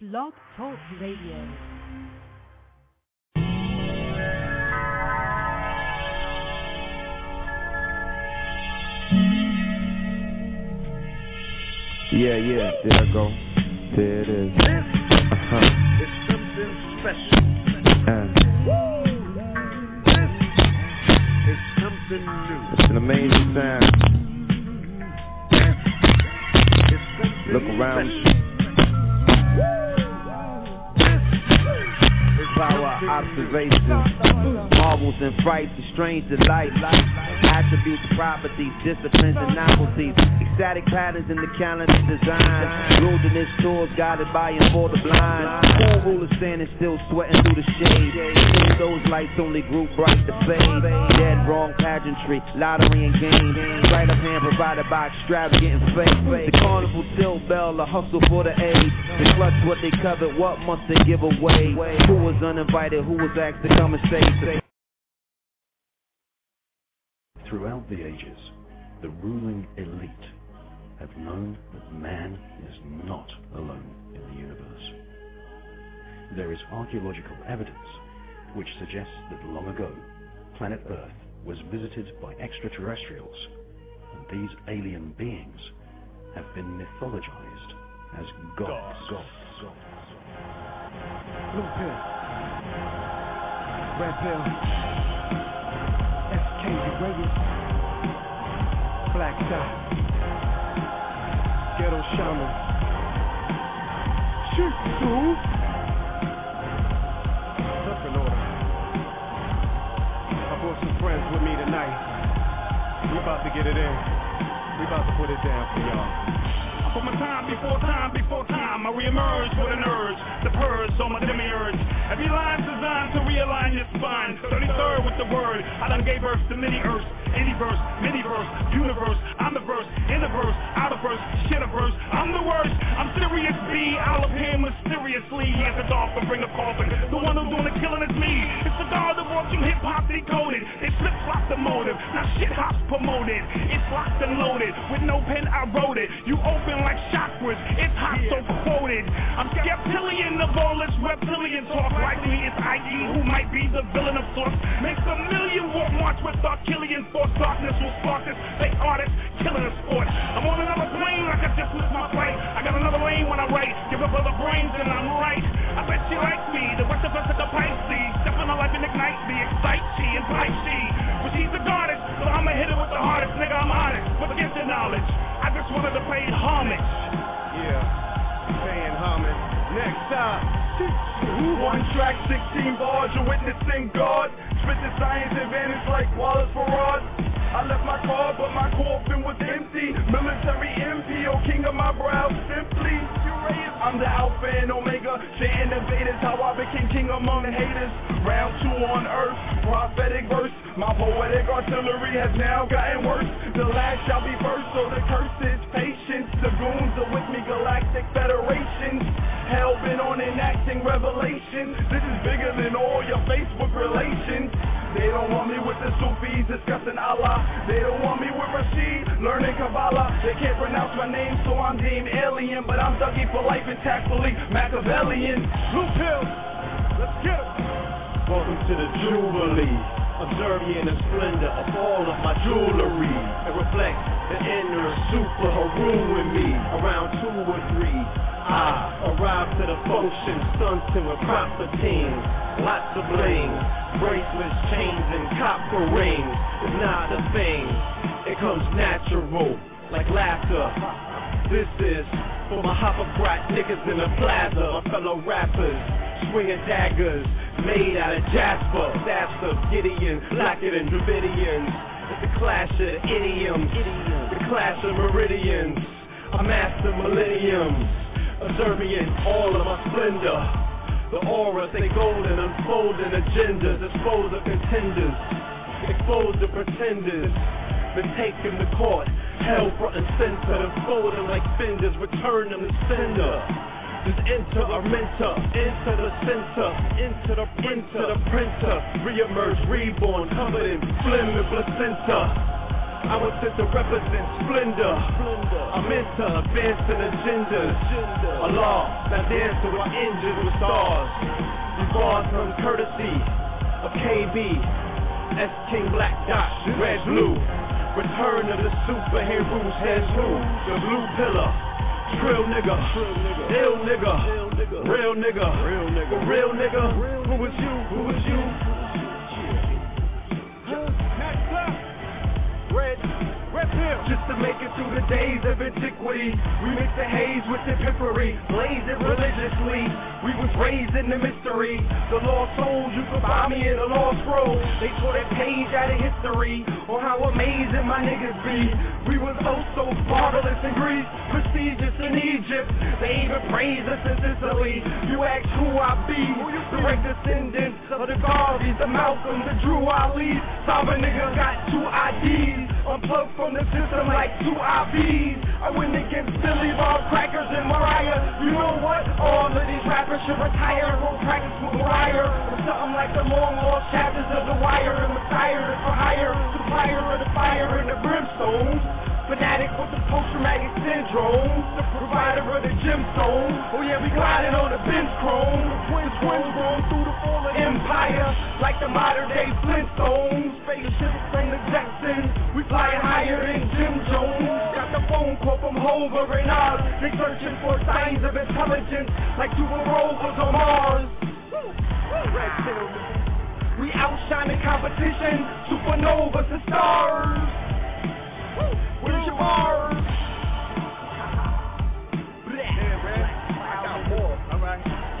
Blog Talk Radio. Yeah, yeah, there I go. There it is. Uh-huh. It's something special. Uh, It's something new. it's an amazing sound. It's something Look around. special. Power, something observation, marvels and frights, and strange delight. Attributes, properties, disciplines, and novelties. Ecstatic patterns in the calendar design. Wilderness tours guided by and for the blind. Cool rulers standing still, sweating through the shade. Those lights only grew bright to fade. Dead wrong pageantry, lottery and game. Right of hand provided by extravagant and fake. The carnival till bell, a hustle for the age. They clutch what they covet, what must they give away? Who was uninvited, who was asked to come and stay? Throughout the ages, the ruling elite have known that man is not alone in the universe. There is archaeological evidence which suggests that long ago, planet Earth was visited by extraterrestrials, and these alien beings have been mythologized as gods. gods. Blue pill. Red pill. SK the greatest. Black dot. Ghetto shaman. Shoot, dude. Up order. I brought some friends with me tonight. We about to get it in. We about to put it down for y'all. For my time before time before time, I reemerge with an urge, the purge on my demiurge. Every line's designed to realign your spine. 33rd with the word, I done gave birth to many earths, any verse, many verse, universe. I'm the verse, in the verse, out of verse, shit a verse. I'm the worst. I'm serious B. I'll appear mysteriously at the dark and bring the coffin. The one who's doing the killing is me. It's the god of watching hip hop decoded. They flip flop the motive. Now shit hops promoted. It's locked and loaded. With no pen, I wrote it. You open like chakras. It's hot, so quoted. I'm skeptilian all this reptilian talk. Like me, it's I.E. who might be the villain of sorts. Makes a million walk march with Archillian force. Darkness will spark this. Fake artist, killing a sport. I'm on another plane like I just missed my flight. I got another lane when I write. Give up other brains and I'm right. I bet she likes me. The rest of us are the Pisces. Step on her life and ignite me. Excite she and pipe she. But she's the goddess, so I'ma hit her with the hardest. Nigga, I'm honest. Forget the knowledge. I just wanted to pay homage. Yeah. Paying homage. Next time. One track, 16 bars, you're witnessing God. Spit the science advantage like Wallace Farad. I left my car, but my coffin was empty. Military MP, oh king of my brow, simply. I'm the Alpha and Omega, the innovators, how I became king among the haters. Round two on earth, prophetic verse. My poetic artillery has now gotten worse. The last shall be first, so the curse is patience. The goons are with me, galactic federations. Hell been on enacting revelation. This is bigger than all your Facebook relations. They don't want me with the Sufis discussing Allah. They don't want me with Rashid learning Kabbalah. They can't pronounce my name, so I'm deemed alien. But I'm Dougie for life and tactfully Machiavellian. Blue pill. Let's get it. Welcome to the Jubilee. Observing the splendor of all of my jewelry. It reflects the inner super Haru in me. Around two or three, I arrive to the function, stunting with proper teams. Lots of bling, bracelets, chains, and copper rings. It's not a thing, it comes natural, like laughter. This is for my hopper-brat niggas in the plaza, my fellow rappers, swinging daggers made out of jasper, staffs of Gideon, blacker than Dravidians. It's the clash of idioms, the clash of meridians. I master millenniums, observing all of my splendor. The aura, they golden, unfolding agendas, expose the contenders, expose the pretenders, been taken to court, held front and center, and folding like fenders, return them to sender. Just enter or mentor, into the center, into the into the printer, reemerge, reborn, covered in phlegm and placenta. I was sent to represent splendor. I'm into advancing agendas. Allah, now dance to our engines with stars. These bars from courtesy of KB, S King Black Dot, Red Blue. Return of the superheroes, heads who? The blue pillar. Trill nigga, ill nigga, real nigga, real nigga. Who was you? Who was you? Red, Just to make it through the days of antiquity, we mix the haze with the pimpery, blaze it religiously. We was raised in the mystery. The lost souls, you could find me in a lost scroll. They tore that page out of history on how amazing my niggas be. We was oh so marvelous in Greece, prestigious in Egypt. They even praised us in Sicily. You ask who I be, direct descendants of the Garveys, the Malcolm, the Drew Ali. Saba niggas got two IDs, unplugged from the system like two IVs. I went against Billy Bob Crackers and Mariah. You know what? All of these rappers should retire, go practice with Mariah. Or something like the long lost chapters of The Wire and Messiah is for hire. Supplier of the fire and the brimstone. Fanatic with the post-traumatic syndrome. The provider of the gemstone. Oh yeah, we gliding on the bench chrome. Twins, twins roam through empire. Like the modern day Flintstones. Spaceships from the Jetsons. We flying higher than Jim Jones. Got the phone call from Hoover and Oz. They searching for signs of intelligence. Like super rovers on Mars. We outshine the competition. Supernovas and stars. Where's your bars?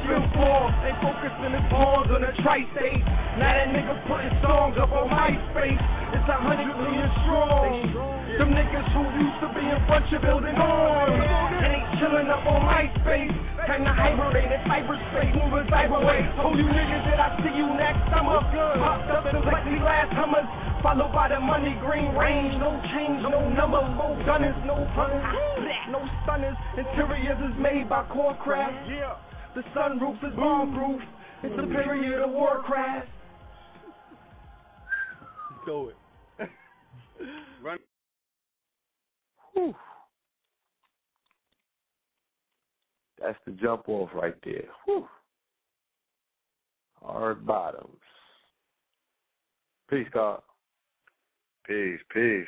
Jim Paul, they focusing his balls on the tri-state. Now that nigga putting songs up on MySpace. It's a hundred million strong. Them niggas who used to be in front of building arms. And they chilling up on MySpace. To hibernate in cyberspace, moving cyberway. Oh, you niggas, that I see you next summer? Popped up in plexiglass Hummers. Followed by the money green range. No change, no number, no gunners, no hunters. No stunners. Interiors is made by Corecraft. Yeah. The sunroof is bomb-proof. It's superior to Warcraft. Do it. Run. That's the jump off right there. Whew. Hard bottoms. Peace, God. Peace, peace.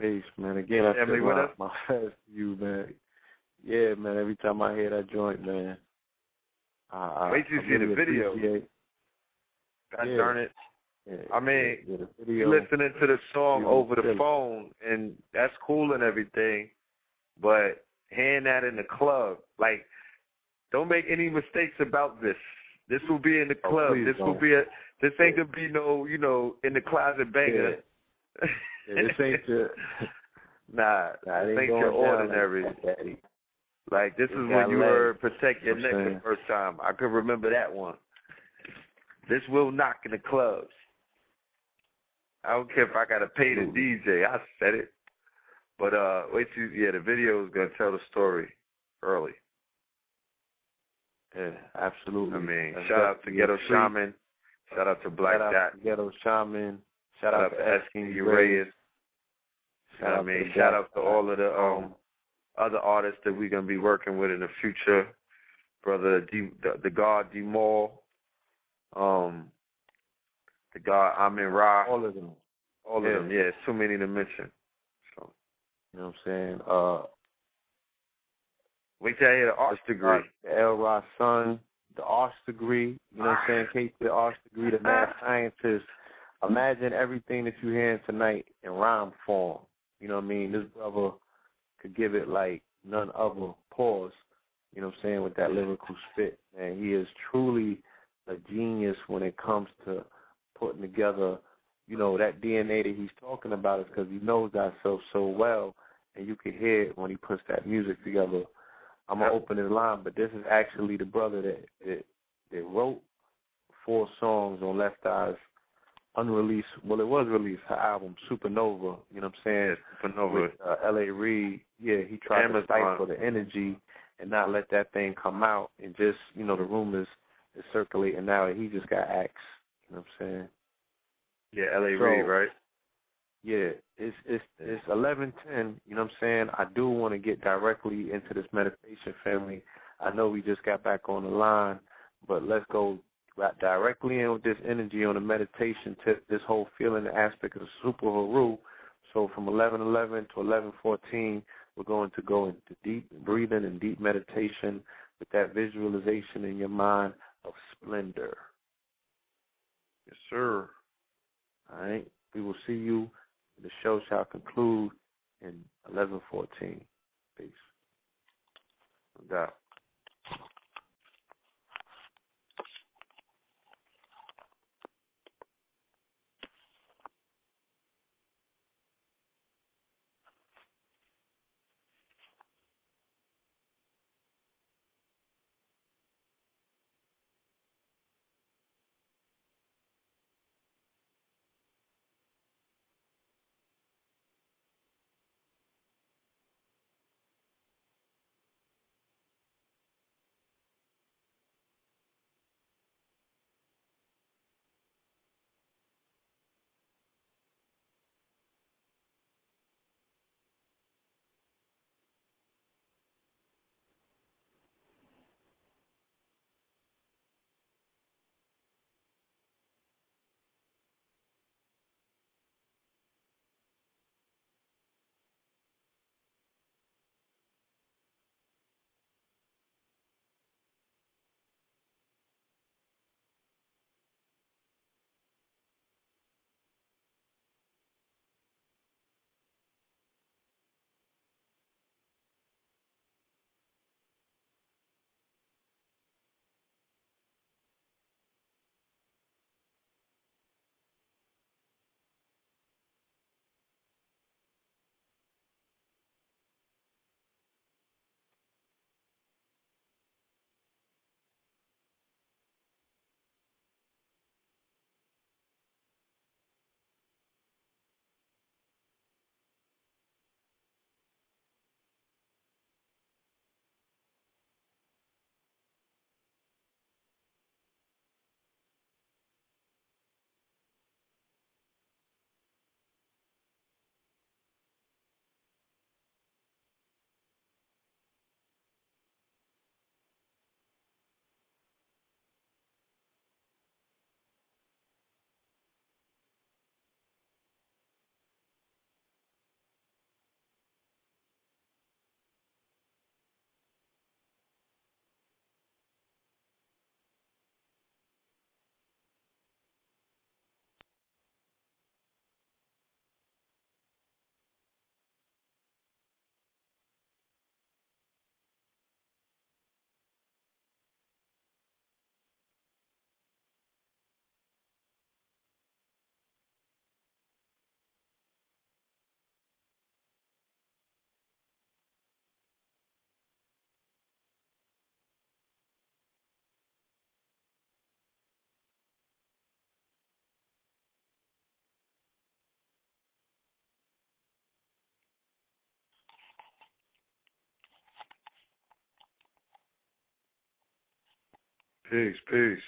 Peace, man. Again, I Emily feel with my, us? my best to you, man. Yeah, man. Every time I hear that joint, man. I, Wait till you see the video. appreciate- God Yeah. darn it. Yeah, I mean, yeah, listening to the song over the phone, and that's cool and everything, but hearing that in the club, like, don't make any mistakes about this. This will be in the Oh, club. please this will don't. be a. This ain't gonna be no, you know, in the closet banger. Yeah, this ain't your. nah, Nah, this ain't your ordinary. Like that. Like this is when you heard "Protect Your Neck" the first time. I could remember that one. This will knock in the clubs. I don't care if I gotta pay the DJ. I said it. But uh, wait till yeah, the video is gonna tell the story early. Yeah, absolutely. I mean, That's shout out to Ghetto a treat. Shaman. Shout out to Black Shout out Dot. to Ghetto Shaman. Shout, Shout out out to to S. King King Reyes. Shout I mean, shout out to all of the um other artists that we're gonna be working with in the future. Brother D, the, the God D Mall, um, the God Amin Ra, all of them. all yeah. of them. Yeah, it's too many to mention. So You know what I'm saying? Uh, wait till I hear the Arch Degree. the L. Ross son, the Arch Degree. You know what I'm saying? KT, the Arch Degree, the math scientist. Imagine everything that you're hearing tonight in rhyme form. You know what I mean? This brother could give it like none other. Pause. You know what I'm saying? With that lyrical spit, man, he is truly a genius when it comes to putting together. You know that DNA that he's talking about is because he knows thyself so well, and you can hear it when he puts that music together. I'm gonna open his line, but this is actually the brother that that, that wrote four songs on Left Eye's unreleased. Well, it was released her album Supernova. You know what I'm saying? Supernova. With uh, L.A. Reid. Yeah, he tried Amazon. to stifle the energy and not let that thing come out, and just you know the rumors is circulating now, and he just got axed. You know what I'm saying? Yeah, L.A. So- Reid, right? Yeah, it's it's it's eleven ten. You know what I'm saying? I do want to get directly into this meditation, family. I know we just got back on the line, but let's go right directly in with this energy on the meditation tip. This whole feeling aspect of the super haru. So from eleven eleven to eleven fourteen, we're going to go into deep breathing and deep meditation with that visualization in your mind of splendor. Yes, sir. All right. We will see you. The show shall conclude in 11:14. Peace. No Peace, peace.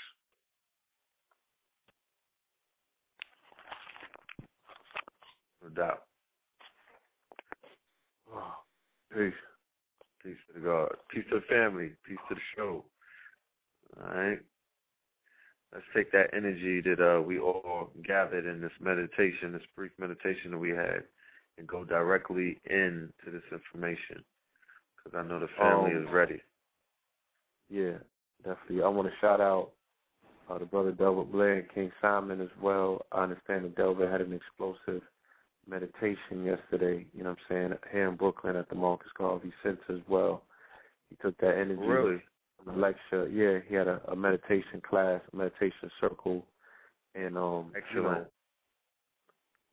No doubt. Oh, peace. Peace to the God. Peace to the family. Peace to the show. All right. Let's take that energy that uh, we all gathered in this meditation, this brief meditation that we had, and go directly into this information. Because I know the family Um, is ready. Yeah, definitely. I want to shout out uh, the brother Delbert Blair and King Simon as well. I understand that Delbert had an explosive meditation yesterday, you know what I'm saying, here in Brooklyn at the Marcus Garvey Center as well. He took that energy Really? from the lecture. Yeah, he had a, a meditation class, a meditation circle, and um, you Excellent. know,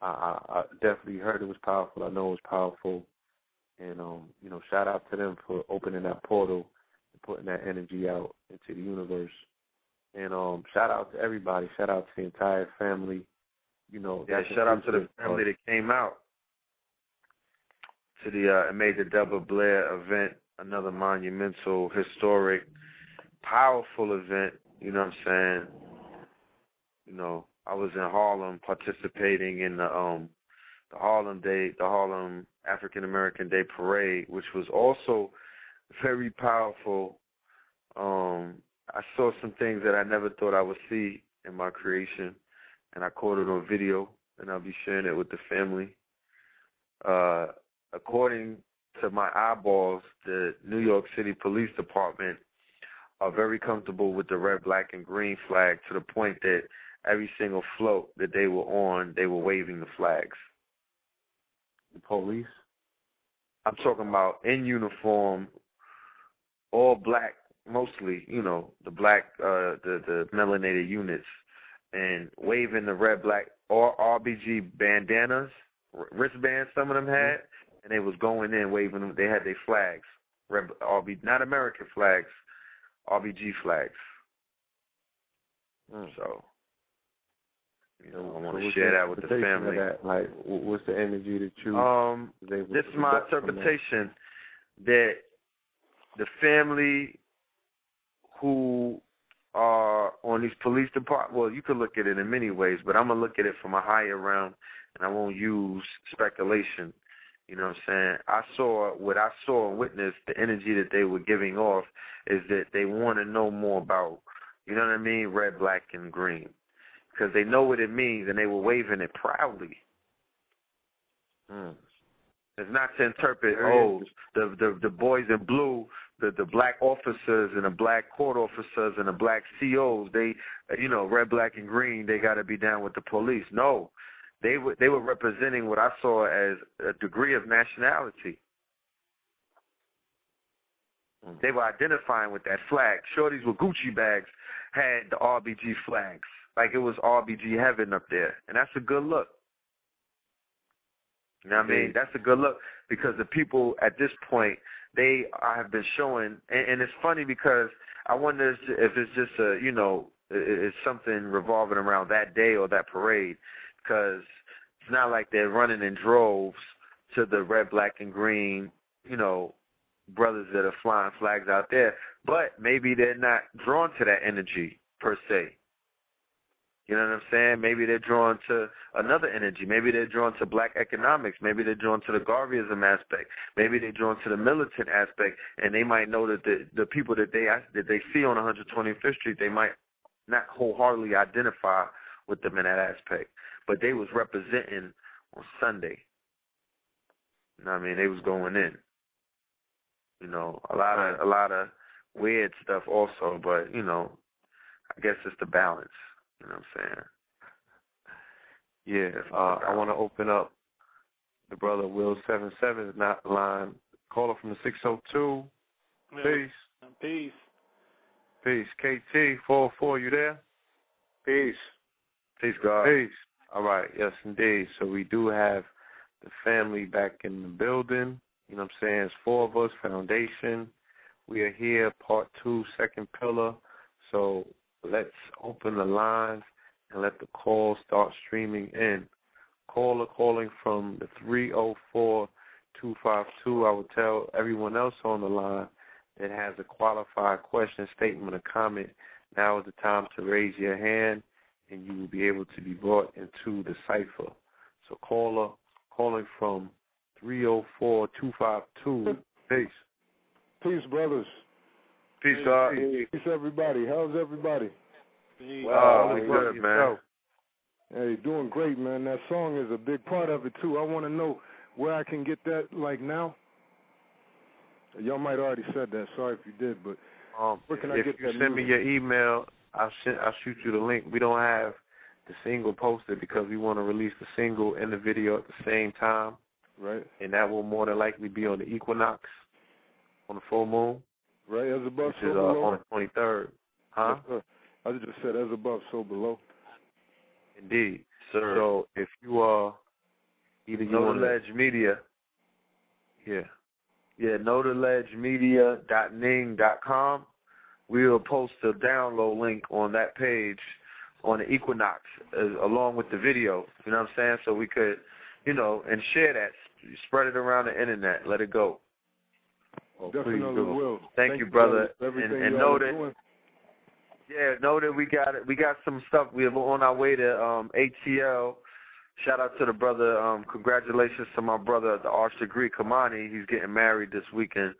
I, I, I definitely heard it was powerful. I know it was powerful, and um, you know, shout out to them for opening that portal putting that energy out into the universe. And um, shout out to everybody. Shout out to the entire family. You know, Yeah, shout out to the family that came out to the uh, made the Delbert Blair event, another monumental, historic, powerful event. You know what I'm saying? You know, I was in Harlem participating in the um the Harlem Day, the Harlem African American Day Parade, which was also very powerful. Um, I saw some things that I never thought I would see in my creation, and I caught it on video, and I'll be sharing it with the family. Uh, according to my eyeballs, the New York City Police Department are very comfortable with the red, black, and green flag to the point that every single float that they were on, they were waving the flags. The police? I'm talking about in uniform, all black, mostly, you know, the black, uh, the the melanated units, and waving the red, black, or RBG bandanas, wristbands. Some of them had, and they was going in waving them. They had their flags, red, RB, not American flags, RBG flags. Mm. So, you know, I want So to share that with the family. That? Like, wh- what's the energy that you? Um, this is my from that? interpretation that the family who are on these police department well you could look at it in many ways but i'm gonna look at it from a higher realm and i won't use speculation. You know what i'm saying? I saw what i saw and witnessed the energy that they were giving off is that they want to know more about you know what i mean? Red black and green. Because they know what it means and they were waving it proudly. Mm. it's not to interpret, oh, the, the the boys in blue, the the black officers and the black court officers and the black COs, they, you know, red, black, and green, they got to be down with the police. No, they were they were representing what I saw as a degree of nationality. Hmm. They were identifying with that flag. Shorties with Gucci bags had the RBG flags, like it was RBG heaven up there, and that's a good look. You know what I mean? That's a good look because the people at this point they have been showing, and, and it's funny because I wonder if it's just a you know it's something revolving around that day or that parade. Because it's not like they're running in droves to the red, black, and green, you know, brothers that are flying flags out there, but maybe they're not drawn to that energy per se. You know what I'm saying? Maybe they're drawn to another energy. Maybe they're drawn to black economics. Maybe they're drawn to the Garveyism aspect. Maybe they're drawn to the militant aspect, and they might know that the the people that they that they see on 125th Street, they might not wholeheartedly identify with them in that aspect, but they was representing on Sunday. You know what I mean? They was going in. You know, a lot of a lot of weird stuff also, but you know, I guess it's the balance. You know what I'm saying? Yeah, uh, I want to open up the brother Will Seven Seven not line. Caller from the six zero two. Peace, Peace. peace. KT four four, you there? Peace. Peace, God. Peace. All right, yes indeed. So we do have the family back in the building. You know what I'm saying? It's four of us, Foundation. We are here, part two, second pillar. So let's open the lines and let the calls start streaming in. Caller calling from the 304 252. I will tell everyone else on the line that has a qualified question, statement, or comment. Now is the time to raise your hand and you will be able to be brought into the cipher. So caller calling from 304-252. Peace. Peace, brothers. Peace, God. Peace, everybody. How's everybody? Wow, we good, man. Hey, doing great, man. That song is a big part of it too. I want to know where I can get that, like now. Y'all might already said that. Sorry if you did, but Um, where can I get? if get you that send me your email, I'll send, I'll shoot you the link. We don't have the single posted because we want to release the single and the video at the same time, right? and that will more than likely be on the equinox on the full moon, Right, as above, so is uh, below. on the 23rd. Huh? Yes. I just said as above, so below. Indeed. Sir. So if you are either you Know want the Ledge Media. yeah. Yeah, know the ledge media.ning.com. We'll post a download link on that page on the Equinox as, along with the video. You know what I'm saying? So we could, you know, and share that, spread it around the internet, let it go. Oh, Definitely please do. will. Thank, you, brother. and and y'all know that doing. Yeah, know that we got it. We got some stuff. We're on our way to um, ATL Shout out to the brother. Um, congratulations to my brother, the arch degree Kamani. He's getting married this weekend,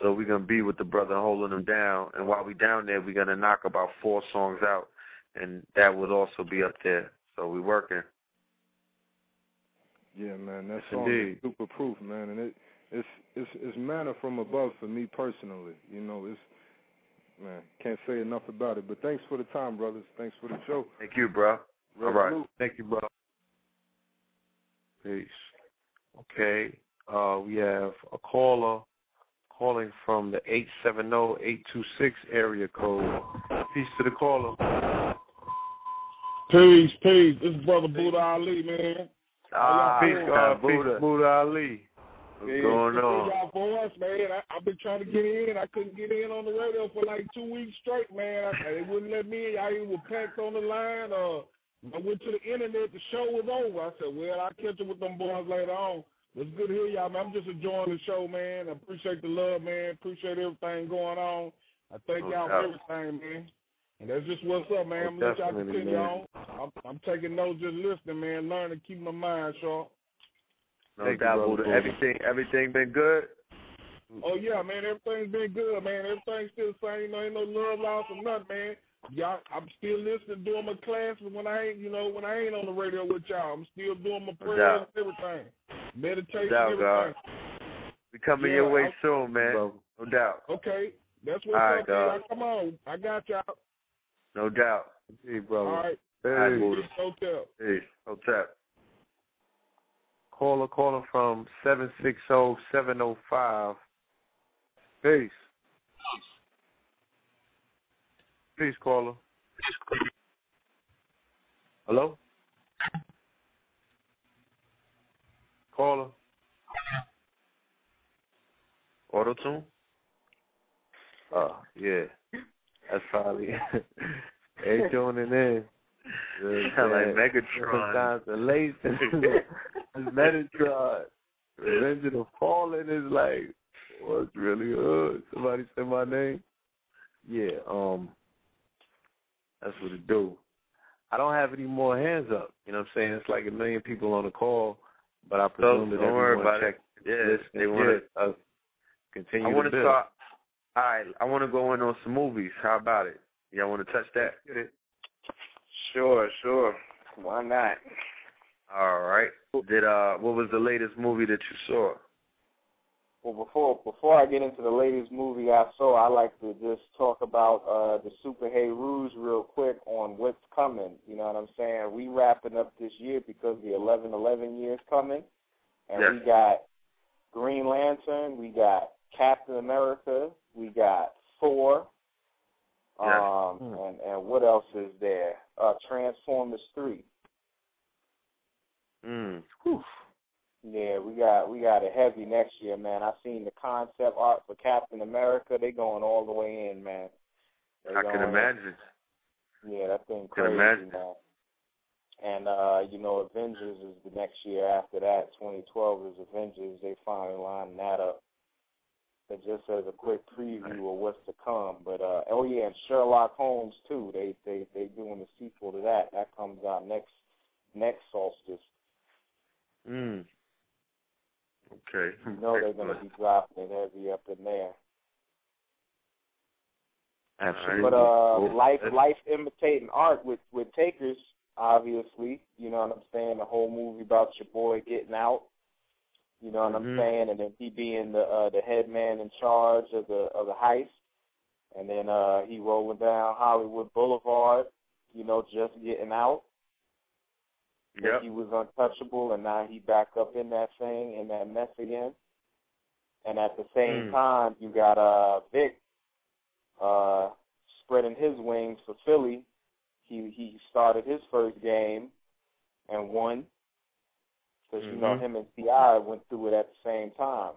so we're gonna be with the brother holding him down. And while we down there, we're gonna knock about four songs out, and that would also be up there. So we working. Yeah, man, that song Indeed. is super proof, man, and it it's it's it's manna from above for me personally. You know, it's man, can't say enough about it. But thanks for the time, brothers. Thanks for the show. Thank you, bro. All right. Salute. Thank you, bro. Peace. Okay. Uh, we have a caller calling from the 870-826 area code. Peace to the caller. Peace, peace. This is Brother Buddha Ali, man. Ah, peace, peace, uh, Buddha. peace, Buddha Ali. What's going on? Y'all us, man. I, I've been trying to get in. I couldn't get in on the radio for like two weeks straight, man. I, they wouldn't let me in. Y'all even were packed on the line. Uh, I went to the internet. The show was over. I said, well, I'll catch up with them boys later on. It's good to hear y'all, man. I'm just enjoying the show, man. I appreciate the love, man. Appreciate everything going on. I thank No y'all doubt. for everything, man. And that's just what's up, man. I'm let y'all continue man. on. I'm, I'm taking notes, just listening, man. Learning, to keep my mind sharp. No Thank doubt, brother Buddha. Buddha. Everything, everything been good. Oh yeah, man, everything's been good, man. Everything's still the same. You know, ain't no love lost or nothing, man. Y'all, I'm still listening, doing my classes when I ain't, you know, when I ain't on the radio with y'all. I'm still doing my prayers doubt. and everything, meditation, No doubt, everything. We coming Yeah, your way I- soon, man. Bro. No doubt. Okay, that's what's All right, up, man. dog. Come on, I got y'all. No doubt. Hey, brother. All right, All right, Hey. Buddha. peace, hotel. Peace. Hotel. Caller calling from 760-705. Peace. Peace, caller. Hello? Caller. Auto tune. Oh, yeah. That's probably they tuning in. Sound like. Megatron. The Metatron. Revenge of the Fallen is like, what's really good? Somebody say my name? Yeah, um, that's what it do. I don't have any more hands up. You know what I'm saying? It's like a million people on the call, but I So presume that don't worry about it. Yeah, this they want to. us continue I want to build. All right, I want to go in on some movies. How about it? Y'all want to touch that? Sure, sure. Why not? All right. Did uh, what was the latest movie that you saw? Well, before before I get into the latest movie I saw, I like to just talk about uh the Super Haru real quick on what's coming. You know what I'm saying? We wrapping up this year because the 11-11 year is coming, and Yes. we got Green Lantern, we got Captain America, we got Thor, Yes. um, and and what else is there? Uh, Transformers Three. Mm. Yeah, we got we got a heavy next year, man. I seen the concept art for Captain America. They going all the way in, man. They I can going in. imagine. Yeah, that thing Can crazy, imagine. man. And uh, you know, Avengers is the next year after that. 2012 is Avengers. They finally lining that up. But just as a quick preview of what's to come. But uh, oh yeah, and Sherlock Holmes too. They they they doing the sequel to that. That comes out next next solstice. Mm. Okay. You know they're going to be dropping it heavy up in there. Absolutely. But uh, Well, life life imitating art with with takers, obviously. You know what I'm saying? The whole movie about your boy getting out. You know what I'm Mhm. saying? And then he being the uh, the head man in charge of the of the heist, and then uh, he rolling down Hollywood Boulevard. You know, just getting out. Yep. He was untouchable, and now he back up in that thing in that mess again. And at the same Mm. time, you got uh Vick uh spreading his wings for Philly. He he started his first game and won because you know Mhm. him and T.I. went through it at the same time.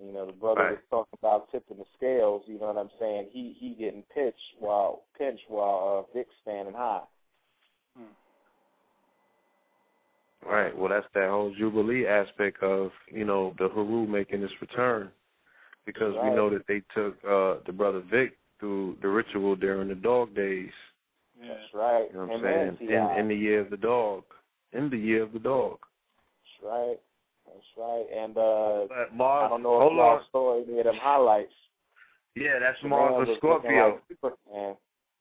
You know the brother Right. was talking about tipping the scales. You know what I'm saying? He he getting pitched while pinched while uh, Vick's standing high. Right. Well, that's that whole Jubilee aspect of, you know, the Haru making his return. Because we know that they took uh the brother Vick through the ritual during the dog days. That's right. You know what I'm and saying? In in the year of the dog. in the year of the dog. That's right. That's right. And uh But Mars, I don't know if on. saw any of them highlights. Yeah, that's The Mars and Scorpio. like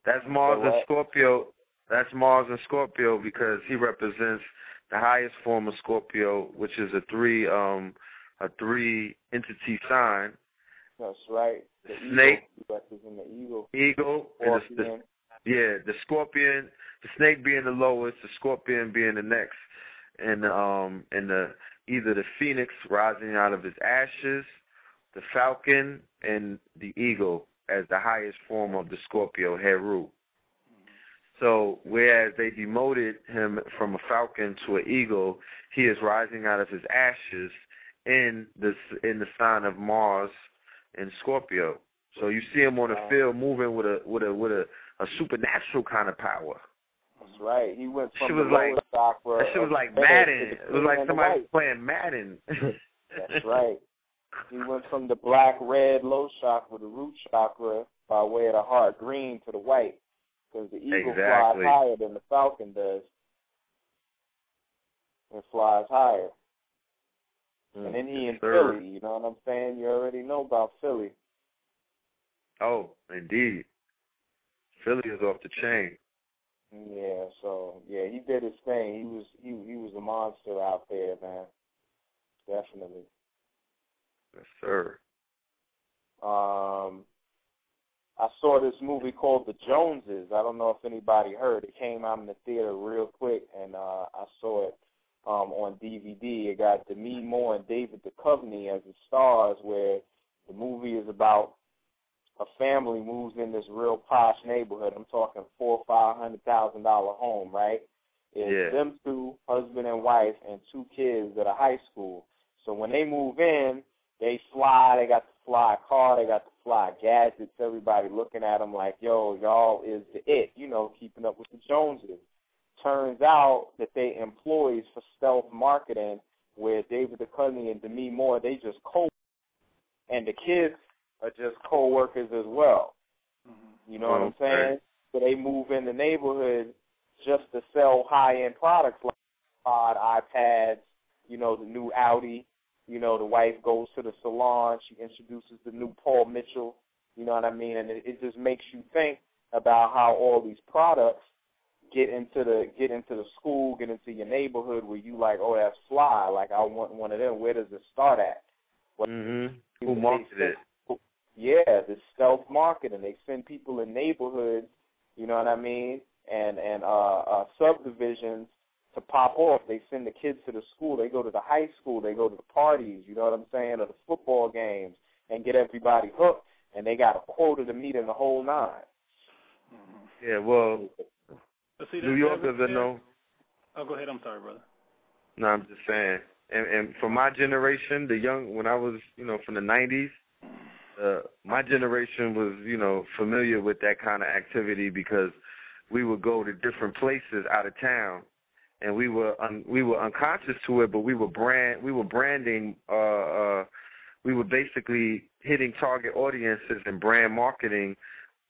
That's Mars and? Scorpio. That's Mars and Scorpio because he represents the highest form of Scorpio, which is a three um a three entity sign. That's right. The Snake. Eagle, representing the eagle. Eagle and the, the yeah, the scorpion, the snake being the lowest, the scorpion being the next, and um and the either the phoenix rising out of his ashes, the falcon, and the eagle as the highest form of the Scorpio Heru. So whereas they demoted him from a falcon to an eagle, he is rising out of his ashes in the in the sign of Mars in Scorpio. So you see him on the field moving with a with a with a, a supernatural kind of power. That's right. He went from Shit the was like- lowest chakra. That shit was like red Madden. It was like somebody white. playing Madden. That's right. He went from the black, red, low chakra, the root chakra, by way of the heart green to the white, because the eagle Exactly. flies higher than the falcon does. It flies higher. And mm, then he in sir. Philly, you know what I'm saying? You already know about Philly. Oh, indeed. Philly is off the chain. Yeah, so yeah, he did his thing. He was he he was a monster out there, man. Definitely. Yes, sir. Um, I saw this movie called The Joneses. I don't know if anybody heard. It came out in the theater real quick, and uh, I saw it um, on DVD. It got Demi Moore and David Duchovny as the stars, where the movie is about a family moves in this real posh neighborhood. I'm talking four or five hundred thousand dollar home, right? It's Yeah. them two, husband and wife, and two kids at a high school. So when they move in, they fly. They got the fly car. They got the fly gadgets. Everybody looking at them like, "Yo, y'all is the it." You know, keeping up with the Joneses. Turns out that they employees for stealth marketing, where David Duchovny and Demi Moore they just co, and the kids are just co-workers as well. You know what I'm saying? So they move in the neighborhood just to sell high-end products like iPod, iPads, you know, the new Audi. You know, the wife goes to the salon. She introduces the new Paul Mitchell. You know what I mean? And it, it just makes you think about how all these products get into the get into the school, get into your neighborhood where you like, oh, that's fly. Like I want one of them. Where does it start at? What, Mhm. Who marketed it? Send- Yeah, the stealth marketing. They send people in neighborhoods, you know what I mean, and and uh, uh subdivisions to pop off. They send the kids to the school. They go to the high school. They go to the parties. You know what I'm saying, or the football games, and get everybody hooked. And they got a quota to meet in the whole nine. Yeah, well, see, New that- Yorkers that- are no. Oh, go ahead. I'm sorry, brother. No, I'm just saying. And and for my generation, the young when I was, you know, from the '90s, uh, my generation was, you know, familiar with that kind of activity because we would go to different places out of town, and we were un, we were unconscious to it, but we were brand we were branding. Uh, uh, we were basically hitting target audiences and brand marketing,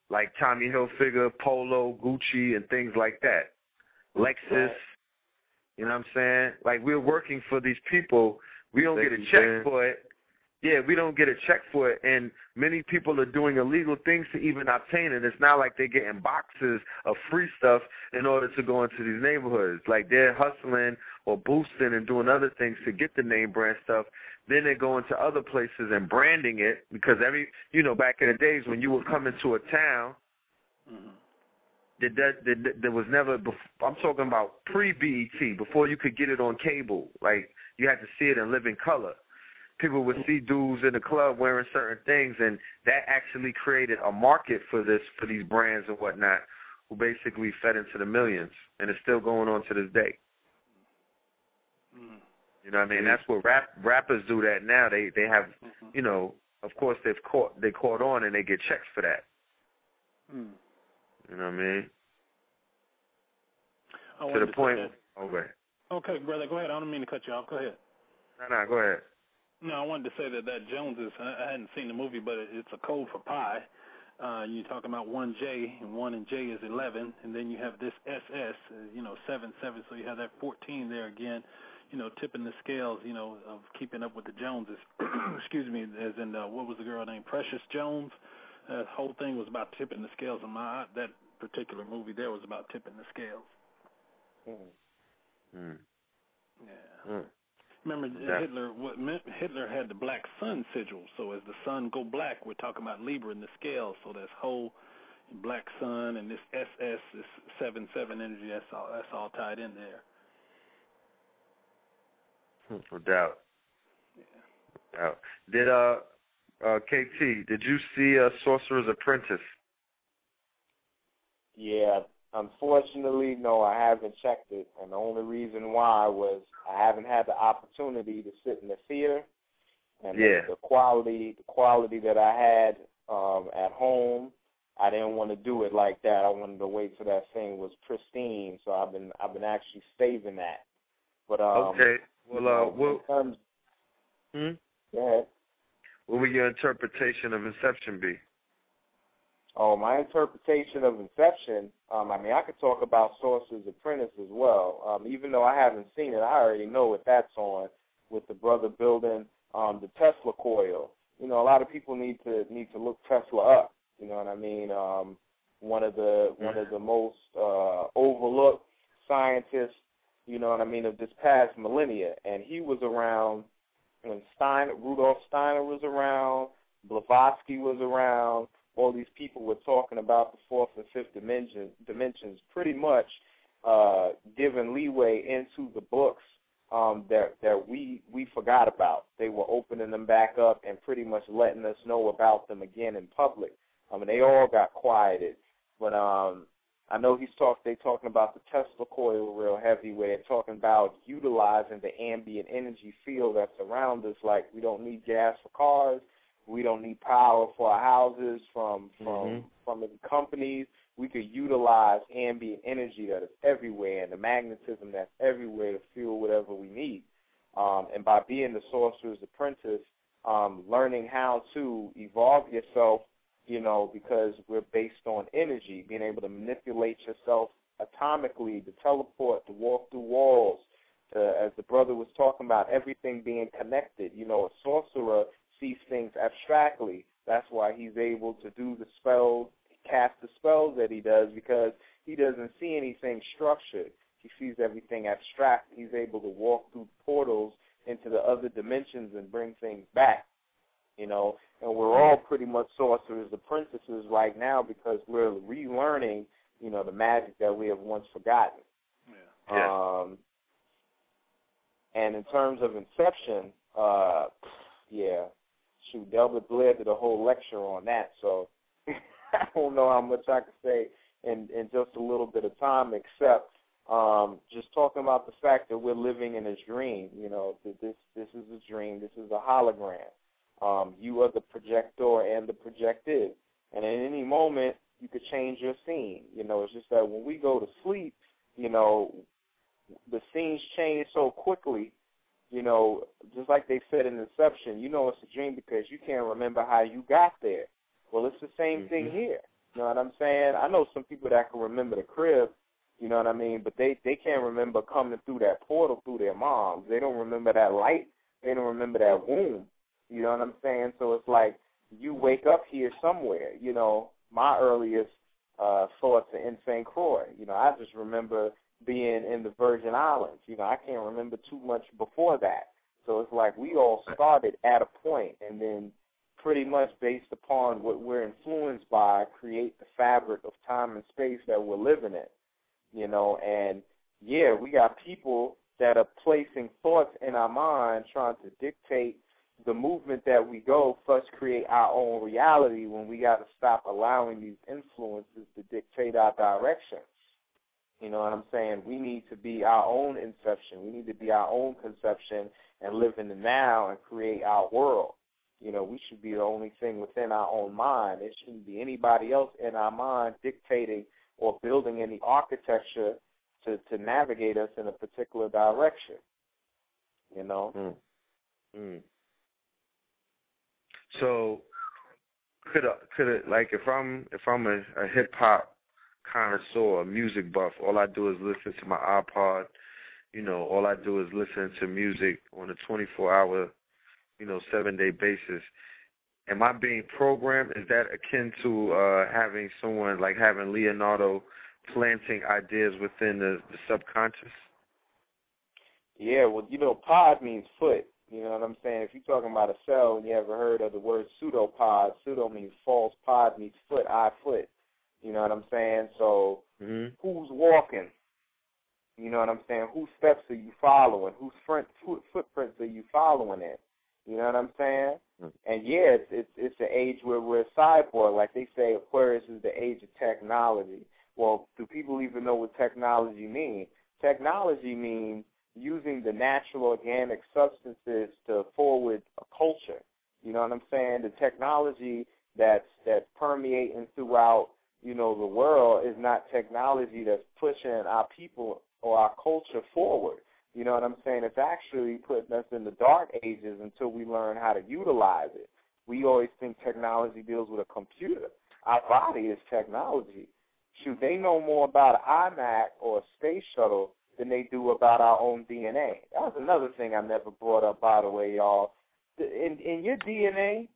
like Tommy Hilfiger, Polo, Gucci, and things like that. Lexus. You know what I'm saying? Like we're working for these people. We don't get a check man. for it. Yeah, we don't get a check for it, and many people are doing illegal things to even obtain it. It's not like they're getting boxes of free stuff in order to go into these neighborhoods. Like they're hustling or boosting and doing other things to get the name brand stuff. Then they go into other places and branding it because every, you know, back in the days when you would come into a town, mm-hmm. that that, was never. I'm talking about pre BET, before you could get it on cable. Like you had to see it and live in living color. People would see dudes in the club wearing certain things, and that actually created a market for this for these brands and whatnot, who basically fed into the millions, and it's still going on to this day. Mm-hmm. You know what I mean? Mm-hmm. That's what rap rappers do that now. They they have, mm-hmm. you know, of course they've caught they caught on and they get checks for that. Hmm. You know what I mean? I to the point. that- Okay. Oh, okay, brother, go ahead. I don't mean to cut you off. Go ahead. No, no, go ahead. No, I wanted to say that that Joneses. I I hadn't seen the movie, but it's a code for pie. Uh, you're talking about one J, and one and J is 11, and then you have this SS, uh, you know, seven seven. So you have that 14 there again. You know, tipping the scales. You know, of keeping up with the Joneses. Excuse me, as in uh, what was the girl named Precious Jones? Uh, whole thing was about tipping the scales. And my that particular movie there was about tipping the scales. Mm. Yeah. Mm. Remember Yeah. Hitler? What Hitler had the black sun sigil. So as the sun go black, we're talking about Libra in the scale. So that's whole black sun and this SS, this seven seven energy. That's all. That's all tied in there. Hmm, No doubt. No doubt. Did uh uh KT, did you see uh Sorcerer's Apprentice? Yeah, unfortunately, no, I haven't checked it, and the only reason why was I haven't had the opportunity to sit in the theater, and Yeah. the, the quality, the quality that I had um at home, I didn't want to do it like that. I wanted to wait till that thing was pristine. So I've been, I've been actually saving that. But um, Okay. Well, uh, in terms, hmm? go ahead. what would your interpretation of Inception be? Oh, my interpretation of Inception. Um, I mean, I could talk about Sorcerer's Apprentice as well. Um, even though I haven't seen it, I already know what that's on with the brother building um, the Tesla coil. You know, a lot of people need to need to look Tesla up. You know what I mean? Um, one of the one of the most uh, overlooked scientists. You know what I mean of this past millennia, and he was around when Steiner, Rudolf Steiner was around, Blavatsky was around all these people were talking about the fourth and fifth dimension dimensions pretty much uh giving leeway into the books um that that we we forgot about. They were opening them back up and pretty much letting us know about them again in public. I mean they all got quieted. But um I know he's talk they talking about the Tesla coil real heavy where they're talking about utilizing the ambient energy field that's around us like we don't need gas for cars we don't need power for our houses from from Mhm. from the companies. We could utilize ambient energy that is everywhere and the magnetism that's everywhere to fuel whatever we need. Um, and by being the sorcerer's apprentice, um, learning how to evolve yourself, you know, because we're based on energy, being able to manipulate yourself atomically, to teleport, to walk through walls, to, as the brother was talking about, everything being connected. You know, a sorcerer sees things abstractly. That's why he's able to do the spells, cast the spells that he does because he doesn't see anything structured. He sees everything abstract. He's able to walk through portals into the other dimensions and bring things back. You know, and we're all pretty much sorcerers apprentices right now because we're relearning, you know, the magic that we have once forgotten. Yeah. Um, and in terms of Inception, uh, yeah, shoot, Delbert Blair did a whole lecture on that, so I don't know how much I can say in in just a little bit of time, except um, just talking about the fact that we're living in a dream. You know, this this is a dream. This is a hologram. Um, you are the projector and the projected, and at any moment you could change your scene. You know, it's just that when we go to sleep, you know, the scenes change so quickly you know, just like they said in Inception, you know it's a dream because you can't remember how you got there. Well, it's the same thing here. You know what I'm saying? I know some people that can remember the crib, you know what I mean, but they they can't remember coming through that portal through their moms. They don't remember that light. They don't remember that womb. You know what I'm saying? So it's like you wake up here somewhere. You know, my earliest uh thoughts are in St. Croix. You know, I just remember being in the Virgin Islands. You know, I can't remember too much before that. So it's like we all started at a point and then pretty much based upon what we're influenced by create the fabric of time and space that we're living in. You know, and yeah, we got people that are placing thoughts in our mind trying to dictate the movement that we go, thus create our own reality when we got to stop allowing these influences to dictate our direction. You know what I'm saying? We need to be our own inception. We need to be our own conception and live in the now and create our world. You know, we should be the only thing within our own mind. It shouldn't be anybody else in our mind dictating or building any architecture to, to navigate us in a particular direction. You know? Mm. Mm. So, could could it like if I'm if I'm a, a hip hop connoisseur, a music buff, all I do is listen to my iPod. You know, all I do is listen to music on a 24 hour, you know, seven day basis. Am I being programmed? Is that akin to uh having someone like having Leonardo planting ideas within the, the subconscious? Yeah, well, you know, pod means foot. You know what I'm saying? If you're talking about a cell and you ever heard of the word pseudopod, pseudo means false, pod means foot, I foot. You know what I'm saying? So mm-hmm. who's walking? You know what I'm saying? Whose steps are you following? Whose front foot, footprints are you following in? You know what I'm saying? Mm-hmm. And yeah, it's it's it's an age where we're cyborg. Like they say, Aquarius is the age of technology. Well, do people even know what technology means? Technology means using the natural organic substances to forward a culture. You know what I'm saying? The technology that's that's permeating throughout, you know, the world is not technology that's pushing our people or our culture forward. You know what I'm saying? It's actually putting us in the dark ages until we learn how to utilize it. We always think technology deals with a computer. Our body is technology. Shoot, they know more about an iMac or a space shuttle than they do about our own DNA. That was another thing I never brought up, by the way, y'all. In in your DNA,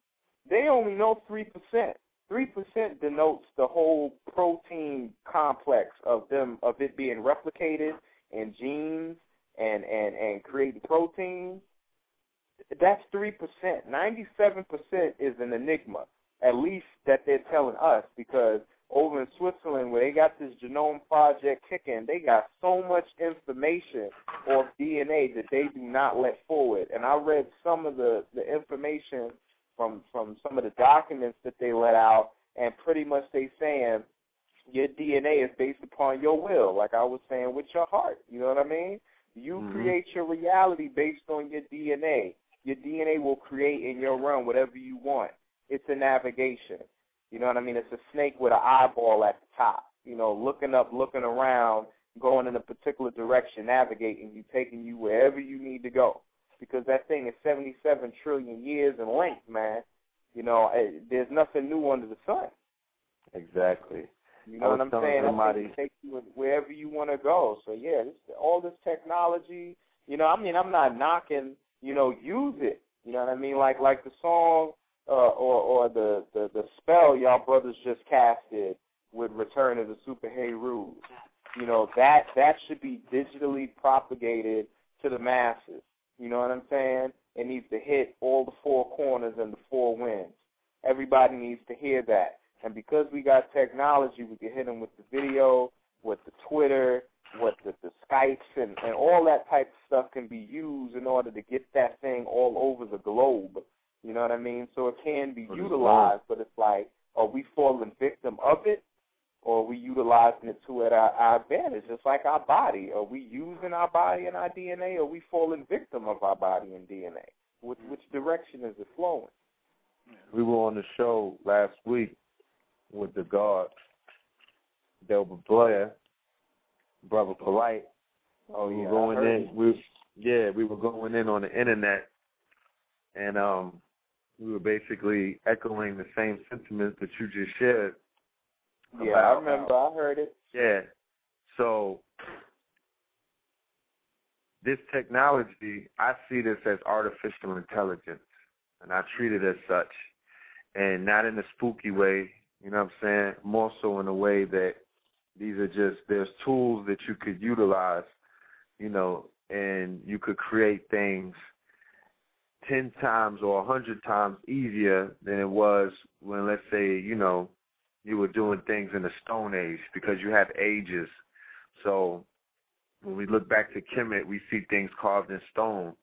they only know three percent. Three percent denotes the whole protein complex of them of it being replicated in genes and and and creating proteins. That's three percent. Ninety-seven percent is an enigma, at least that they're telling us, because over in Switzerland where they got this genome project kicking, they got so much information or DNA that they do not let forward. And I read some of the, the information from from some of the documents that they let out and pretty much they saying your DNA is based upon your will, like I was saying with your heart. You know what I mean? You mm-hmm. create your reality based on your DNA. Your DNA will create in your realm whatever you want. It's a navigation. You know what I mean? It's a snake with an eyeball at the top. You know, looking up, looking around, going in a particular direction, navigating you, taking you wherever you need to go. Because that thing is 77 trillion years in length, man. You know, eh, there's nothing new under the sun. Exactly. You know what I'm saying? Somebody... That take you wherever you want to go. So yeah, this, all this technology. You know, I mean, I'm not knocking. You know, use it. You know what I mean? Like like the song uh, or or the, the the spell y'all brothers just casted with Return of the Super Haru. You know that that should be digitally propagated to the masses. You know what I'm saying? It needs to hit all the four corners and the four winds. Everybody needs to hear that. And because we got technology, we can hit them with the video, with the Twitter, with the, the Skypes, and, and all that type of stuff can be used in order to get that thing all over the globe. You know what I mean? So it can be utilized, but it's like, are we falling victim of it, or are we utilizing it to our, our advantage? just like our body. Are we using our body and our DNA, or are we falling victim of our body and DNA? Which, which direction is it flowing? We were on the show last week with the guard, Delbert Blair, Brother Polite. Oh we yeah, were going in. We yeah, we were going in on the internet, and um, we were basically echoing the same sentiments that you just shared. Yeah, I remember. I heard it. Yeah. So this technology, I see this as artificial intelligence, and I treat it as such, and not in a spooky way. You know what I'm saying? More so in a way that these are just there's tools that you could utilize, you know, and you could create things ten times or a hundred times easier than it was when, let's say, you know, you were doing things in the Stone Age because you have ages. So when we look back to Kemet, we see things carved in stone,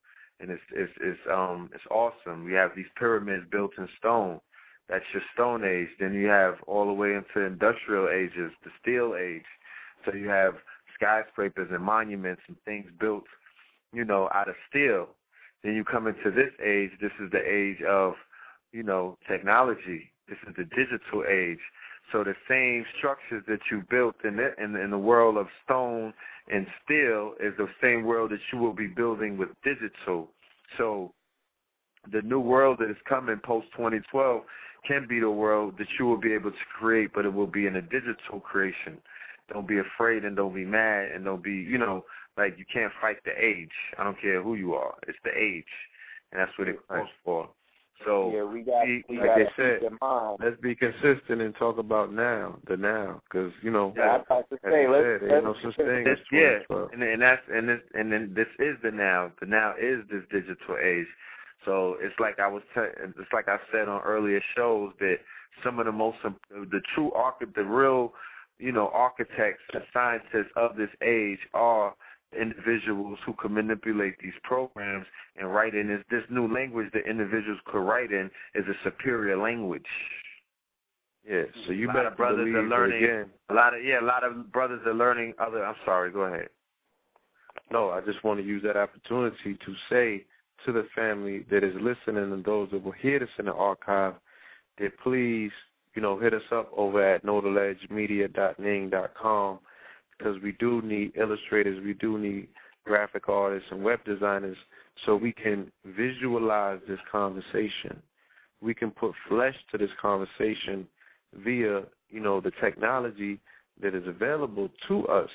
and it's it's it's um it's awesome. We have these pyramids built in stone. That's your Stone Age. Then you have all the way into industrial ages, the Steel Age. So you have skyscrapers and monuments and things built, you know, out of steel. Then you come into this age. This is the age of, you know, technology. This is the digital age. So the same structures that you built in the, in, in the world of stone and steel is the same world that you will be building with digital. So the new world that is coming post 2012 can be the world that you will be able to create, but it will be in a digital creation. Don't be afraid and don't be mad and don't be, you know, like you can't fight the age. I don't care who you are. It's the age, and that's what it calls for. So yeah, we got, be, we like got they to said, keep in mind. Let's be consistent and talk about now, the now, because you know, Yeah, I'm about to say, let's- said, ain't no let's- such thing this, as yeah, and and that's and this and then this is the now. The now is this digital age. So it's like I was, te- it's like I said on earlier shows that some of the most, the true arch, the real, you know, architects, the scientists of this age are individuals who can manipulate these programs and write in this this new language that individuals could write in is a superior language. Yeah, so you better brothers are learning. again. A lot of yeah, a lot of brothers are learning other. I'm sorry. Go ahead. No, I just want to use that opportunity to say to the family that is listening and those that will hear this in the archive that please, you know, hit us up over at notaledgemedia.ning.com because we do need illustrators, we do need graphic artists and web designers so we can visualize this conversation. We can put flesh to this conversation via, you know, the technology that is available to us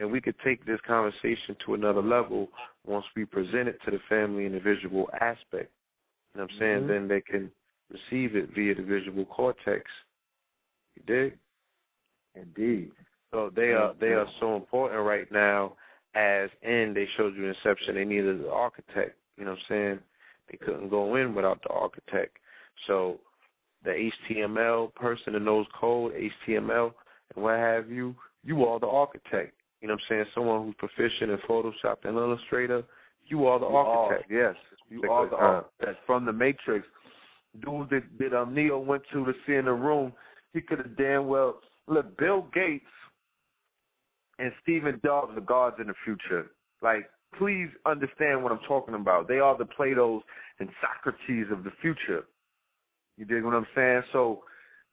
and we could take this conversation to another level once we present it to the family in the visual aspect. You know what I'm saying? Mhm. Then they can receive it via the visual cortex. You dig? Indeed. So they are they are so important right now as in they showed you Inception, they needed the architect. You know what I'm saying? They couldn't go in without the architect. So the HTML person that knows code, HTML and what have you, you are the architect. You know what I'm saying? Someone who's proficient in Photoshop and Illustrator, you are the You are, architect. yes, you Because, are the architect from the Matrix. Dude that, that um, Neo went to to see in the room, he could have damn well look Bill Gates and Stephen Jobs the gods in the future. Like, please understand what I'm talking about. They are the Plato's and Socrates of the future. You dig what I'm saying? So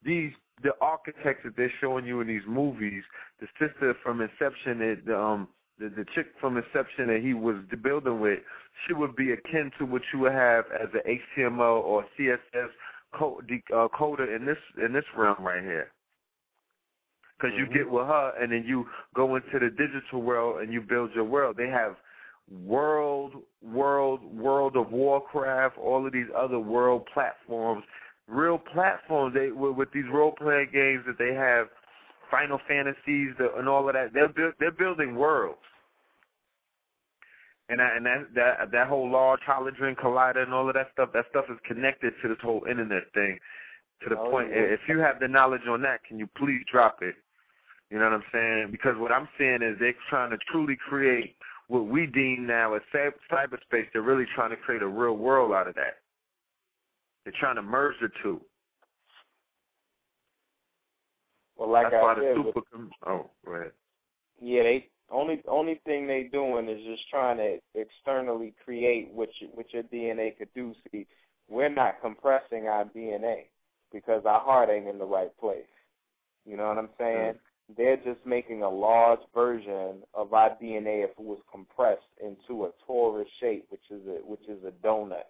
these the architects that they're showing you in these movies, the sister from Inception, that um the the chick from Inception that he was building with, she would be akin to what you would have as an HTML or CSS code, uh, coder in this in this realm right here. Because you mm-hmm. get with her, and then you go into the digital world and you build your world. They have world, world, world of Warcraft, all of these other world platforms, real platforms. They with, with these role playing games that they have, Final Fantasies the, and all of that. They're build, they're building worlds. And that, and that that that whole large hologen collider and all of that stuff, that stuff is connected to this whole internet thing. To the Oh, point, yeah. if you have the knowledge on that, can you please drop it? You know what I'm saying? Because what I'm saying is they're trying to truly create what we deem now as cy- cyberspace. They're really trying to create a real world out of that. They're trying to merge the two. Well, like That's I why said, the super. Com- oh, go ahead. Yeah, they only only thing they're doing is just trying to externally create what you, what your DNA could do. See, we're not compressing our DNA because our heart ain't in the right place. You know what I'm saying? They're just making a large version of our DNA if it was compressed into a torus shape, which is a which is a donut.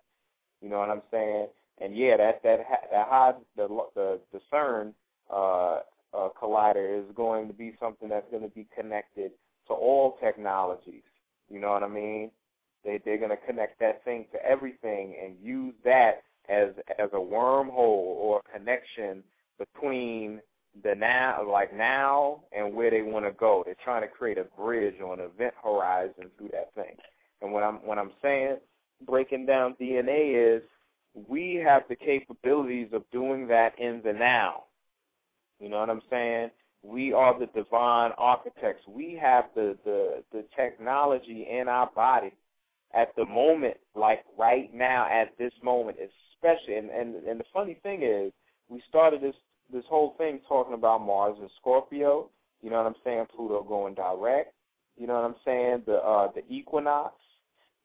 You know what I'm saying? And yeah, that that ha- that high the the the CERN uh, uh, collider is going to be something that's going to be connected to all technologies. You know what I mean? They they're going to connect that thing to everything and use that as as a wormhole or a connection between the now like now and where they want to go. They're trying to create a bridge or an event horizon through that thing. And what I'm what I'm saying, breaking down DNA is we have the capabilities of doing that in the now. You know what I'm saying? We are the divine architects. We have the, the, the technology in our body at the moment, like right now, at this moment, especially. And, and, and the funny thing is, we started this, this whole thing talking about Mars and Scorpio. You know what I'm saying? Pluto going direct. You know what I'm saying? The uh, the equinox,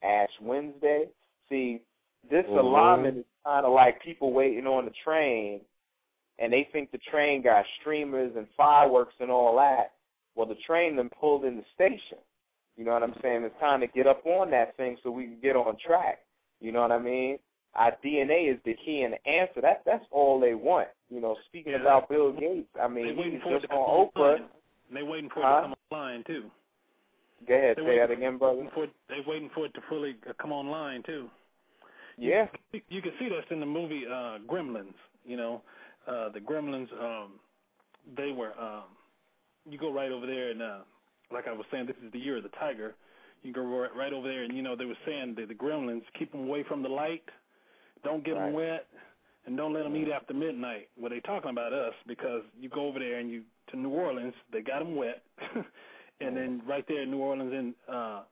Ash Wednesday. See, this Mhm. alignment is kind of like people waiting on the train and they think the train got streamers and fireworks and all that. Well, the train then pulled in the station. You know what I'm saying? It's time to get up on that thing so we can get on track. You know what I mean? Our DNA is the key and the answer. That that's all they want. You know, speaking Yeah. about Bill Gates, I mean, he's just on Oprah. online. They waiting for it Huh? to come online too. Go ahead, They say that again, brother. For, they waiting for it to fully uh, come online too. Yeah. You, you can see this in the movie uh Gremlins. You know, uh the Gremlins. Um, they were. Um, you go right over there and uh, like I was saying, this is the year of the tiger. You go right, right over there and you know they were saying that the Gremlins keep them away from the light, don't get them wet, and don't let them eat after midnight. Well, they talking about us because you go over there and you to New Orleans, they got them wet, and then right there in New Orleans, and uh,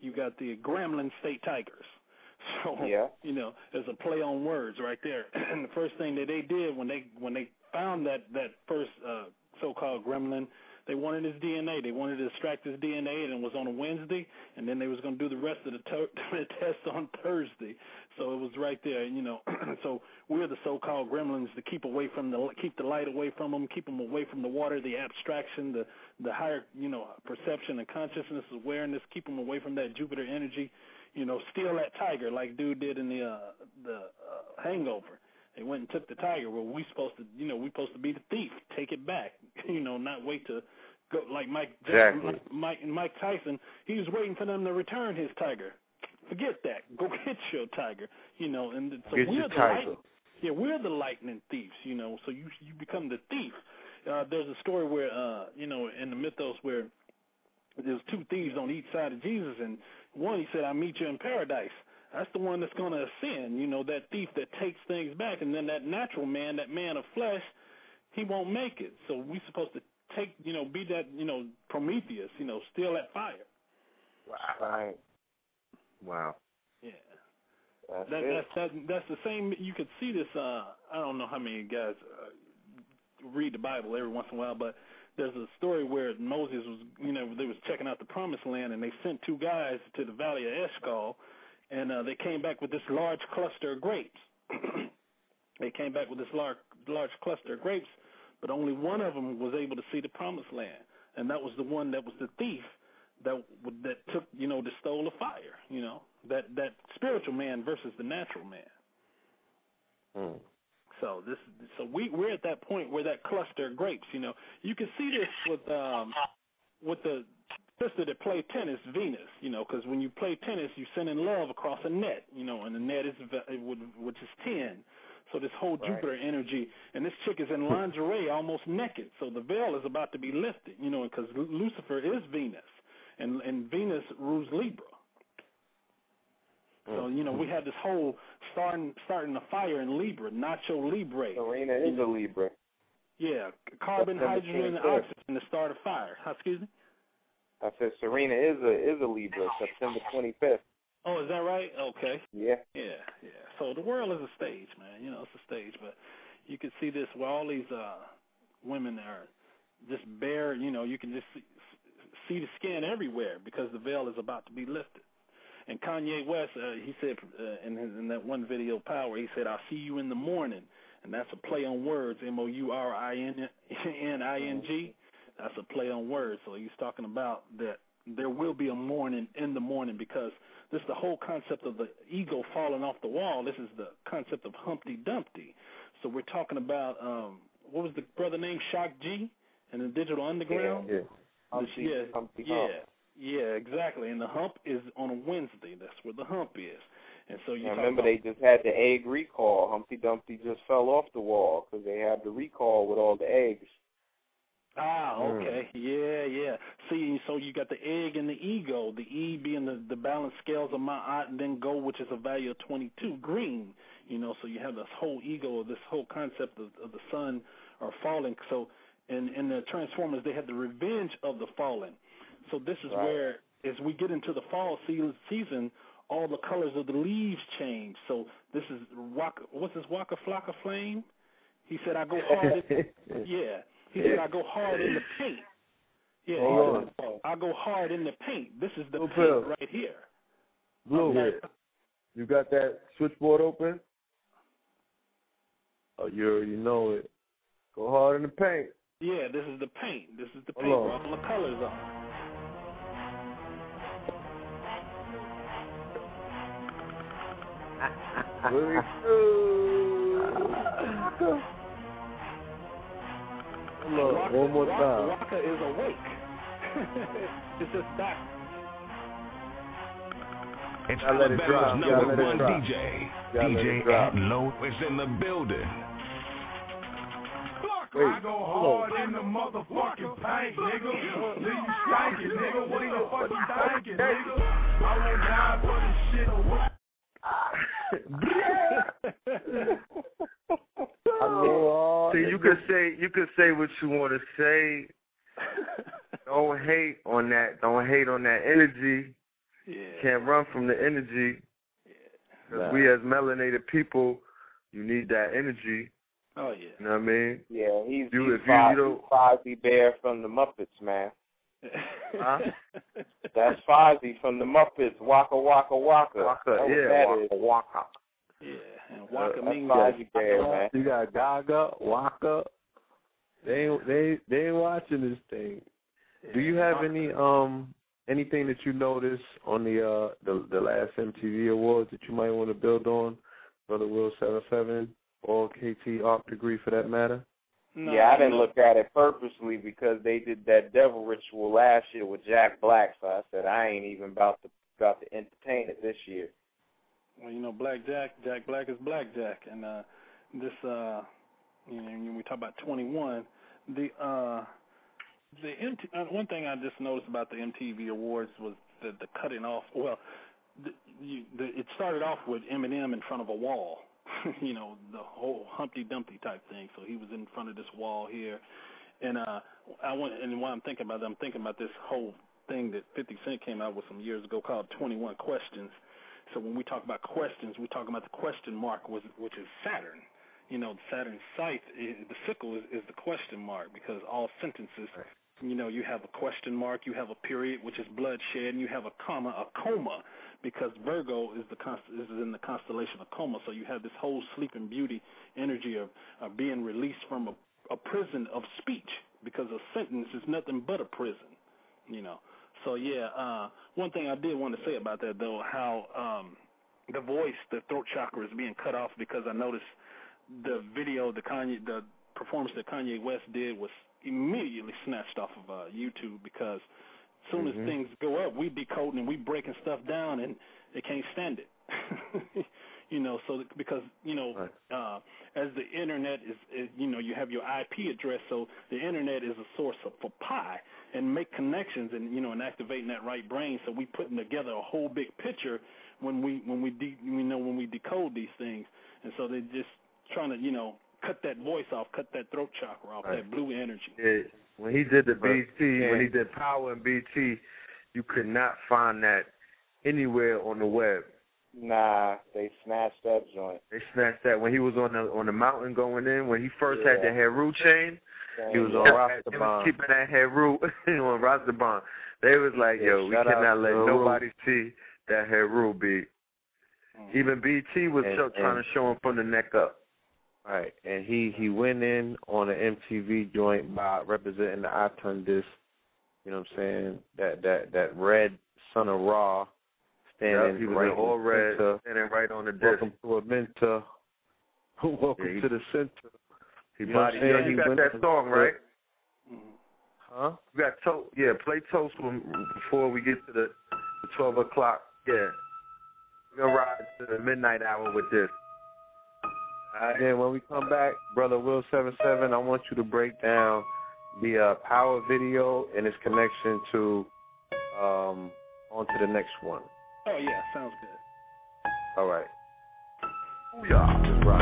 you got the Grambling State Tigers. So Yeah. you know, there's a play on words right there. and the first thing that they did when they when they found that that first uh, so-called gremlin, they wanted his DNA. They wanted to extract his DNA, and it was on a Wednesday, and then they was going to do the rest of the, to- the test on Thursday. So it was right there, you know. so we're the so-called gremlins to keep away from the keep the light away from them, keep them away from the water, the abstraction, the the higher, you know, perception and consciousness, awareness, keep them away from that Jupiter energy. You know, steal that tiger like dude did in the uh, the uh, Hangover. They went and took the tiger. Well, we supposed to, you know, we supposed to be the thief. Take it back. You know, not wait to go like Mike Exactly. Mike Mike Tyson. He was waiting for them to return his tiger. Forget that. Go get your tiger. You know, and so Get we're your the tiger. light, yeah, we're the lightning thieves. You know, so you you become the thief. Uh, there's a story where, uh, you know, in the mythos where there's two thieves on each side of Jesus, and one he said, "I meet you in paradise." That's the one that's going to ascend. You know, that thief that takes things back, and then that natural man, that man of flesh, he won't make it. So we're supposed to take, you know, be that, you know, Prometheus, you know, steal that fire. Right. Wow. Yeah. That's That, it. that's that, that's the same. You could see this. Uh, I don't know how many guys uh, read the Bible every once in a while, but there's a story where Moses was, you know, they was checking out the Promised Land, and they sent two guys to the Valley of Eshcol, and uh, they came back with this large cluster of grapes. they came back with this large large cluster of grapes, but only one of them was able to see the Promised Land, and that was the one that was the thief that that took, you know, that stole the fire. You know, that that spiritual man versus the natural man. Hmm. So this, so we we're at that point where that cluster of grapes. You know, you can see this with um with the sister that played tennis, Venus. You know, because when you play tennis, you send in love across a net. You know, and the net is ve- which is ten. So this whole Right. Jupiter energy, and this chick is in lingerie, almost naked. So the veil is about to be lifted. You know, because Lucifer is Venus, and and Venus rules Libra. So you know we had this whole starting starting a fire in Libra, Nacho Libre. Serena is a Libra. Yeah, carbon, hydrogen, and oxygen to start a fire. Excuse me. I said Serena is a is a Libra. September 25th. Oh, is that right? Okay. Yeah. Yeah, yeah. So the world is a stage, man. You know, it's a stage, but you can see this where all these uh women are just bare. You know, you can just see, see the skin everywhere because the veil is about to be lifted. And Kanye West, uh, he said uh, in, his, in that one video, Power, he said, "I'll see you in the morning," and that's a play on words, M O U R I N N I N G. That's a play on words. So he's talking about that there will be a morning in the morning because this is the whole concept of the ego falling off the wall. This is the concept of Humpty Dumpty. So we're talking about um what was the brother name Shock G in the Digital Underground? Yeah. The- Humpty, yeah, Humpty yeah, Hump. yeah, exactly. And the hump is on a Wednesday. That's where the hump is. And so you I remember about, they just had the egg recall. Humpty Dumpty just fell off the wall because they had the recall with all the eggs. Ah, Mm. okay. Yeah, yeah. See, so you got the egg and the ego, the E being the, the balance scales of my art, and then go, which is a value of 22, green. You know, so you have this whole ego, this whole concept of, of the sun or falling. So in, in the Transformers, they had the revenge of the fallen. So this is Right. where, as we get into the fall season, all the colors of the leaves change. So this is Waka, what's this Waka Flocka Flame? He said, I go hard. in, yeah. He said, I go hard in the paint. Yeah, he said, I go hard in the paint. This is the Blue paint pill. right here. Blue, you got that switchboard open? Oh, you already know it. Go hard in the paint. Yeah, this is the paint. This is the paint Hold where on. all the colors are. Look, one more time. Waka is awake. it's just that. It's let it drop. Number one. DJ. DJ it drop. at Low is in the building. Wait, I go hold hard in the motherfucking paint, nigga. Leave you stankin', nigga. What the fuck you thinking, nigga? I won't die for this shit or what? See, you could say you could say what you want to say. Don't hate on that. Don't hate on that energy. Yeah. Can't run from the energy. Because we as melanated people, you need that energy. Oh yeah. You know what I mean? Yeah, he's, You- he's, if you- Fo- you he's Fozzie Bear from the Muppets, man. Huh? That's Fozzie from the Muppets. Waka Waka Waka. Waka, That's what yeah, that Waka is. Waka. Yeah, and Waka That's means Fozzie Bear, man. You got Gaga, Waka. They ain't, they they ain't watching this thing. Do you have any um anything that you noticed on the uh the the last MTV awards that you might want to build on, Brother Will Seven Seven or KT Arch Degree for that matter? No, yeah, I didn't look at it purposely because they did that devil ritual last year with Jack Black, so I said I ain't even about to about to entertain it this year. Well, you know, Black Jack, Jack Black is Black Jack, and uh, this, uh, you know, when we talk about 21, the uh, the MT, uh, one thing I just noticed about the MTV Awards was the the cutting off. Well, the, you, the, it started off with Eminem in front of a wall, you know, the whole Humpty Dumpty type thing. So he was in front of this wall here, and uh, I want, and while I'm thinking about it, I'm thinking about this whole thing that 50 Cent came out with some years ago called 21 Questions. So when we talk about questions, we're talking about the question mark, was, which is Saturn. You know, Saturn's scythe, the sickle is, is the question mark because all sentences, you know, you have a question mark, you have a period, which is bloodshed, and you have a comma, a coma, because Virgo is the is in the constellation of coma. So you have this whole sleeping beauty energy of, of being released from a, a prison of speech because a sentence is nothing but a prison. You know. So yeah, uh, one thing I did want to say about that though, how um, the voice, the throat chakra is being cut off because I noticed the video, the Kanye, the performance that Kanye West did was immediately snatched off of uh, YouTube because soon Mhm. as things go up, we decoding and we breaking stuff down and they can't stand it. you know, so because you know, uh, as the internet is, is, you know, you have your IP address, so the internet is a source of for pi and make connections and you know and activating that right brain. So we putting together a whole big picture when we when we de- we know when we decode these things, and so they're just trying to you know cut that voice off, cut that throat chakra off, Right. that blue energy. Yeah, when he did the. BT, when he did Power and BT, you could not find that anywhere on the web. Nah, they snatched that joint. They snatched that when he was on the on the mountain going in. When he first had the Yeah. Heru chain, He he was on on he was Rastaban. keeping that Heru on Rastaban. They was like, Yeah, yo, we cannot to let Heru. nobody see that Heru beat. Hmm. Even BT was And- trying to show him from the neck up. Right, and he he went in on an MTV joint by representing the disc. You know what I'm saying? That that that red son of Ra standing Yep, he was right all red, center. standing right on the disc. Welcome to a mentor. Welcome Yeah, he- to the center. He, You know what I'm saying? you He got that song right? Huh? We got to- yeah, play toast when, before we get to the, the twelve o'clock. Yeah, we're gonna ride to the midnight hour with this. Then when we come back, brother Will Seven Seven, I want you to break down the uh, power video and its connection to um on to the next one. Oh yeah, sounds good. All right. Yeah. Just rock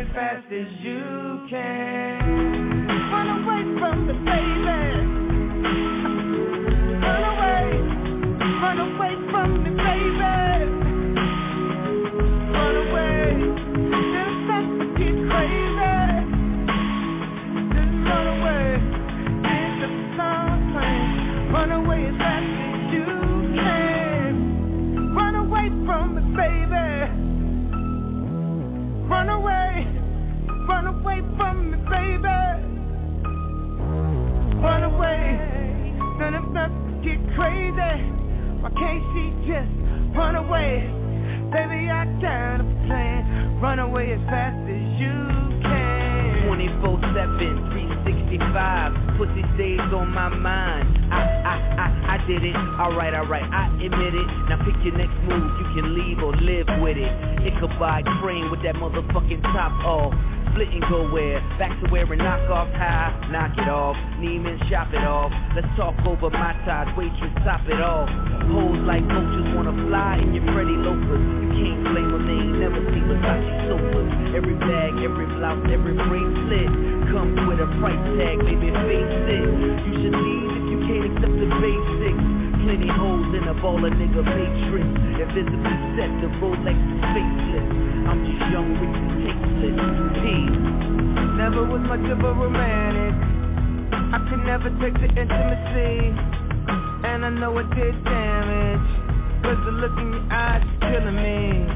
Away fast as you can. Run away from the baby. Run away, run away from me, baby. Crazy. Why can't she just run away? Baby, I got a plan. Run away as fast as you can. 24 7, 365. Pussy stays on my mind. I, I, I, I did it. Alright, alright, I admit it. Now pick your next move. You can leave or live with it. Ichabod Crane with that motherfucking top off. Split and go where? Back to wearing knockoff high. Knock it off. Neiman, shop it off. Let's talk over my ties. Waitress, top it off. Hoes like coaches wanna fly in your Freddy loafers. You can't blame them, they ain't never seen Versace sofas. Every bag, every blouse, every bracelet comes with a price tag, baby, face it. You should leave if you can't accept the basics. Plenty holes in a ball of nigga matrix. Invisibly set, the Rolex is faceless. I'm just young, rich, and tasteless. P. Never was much of a romantic. I could never take the intimacy. And I know it did damage. Cause the look in your eyes is killing me.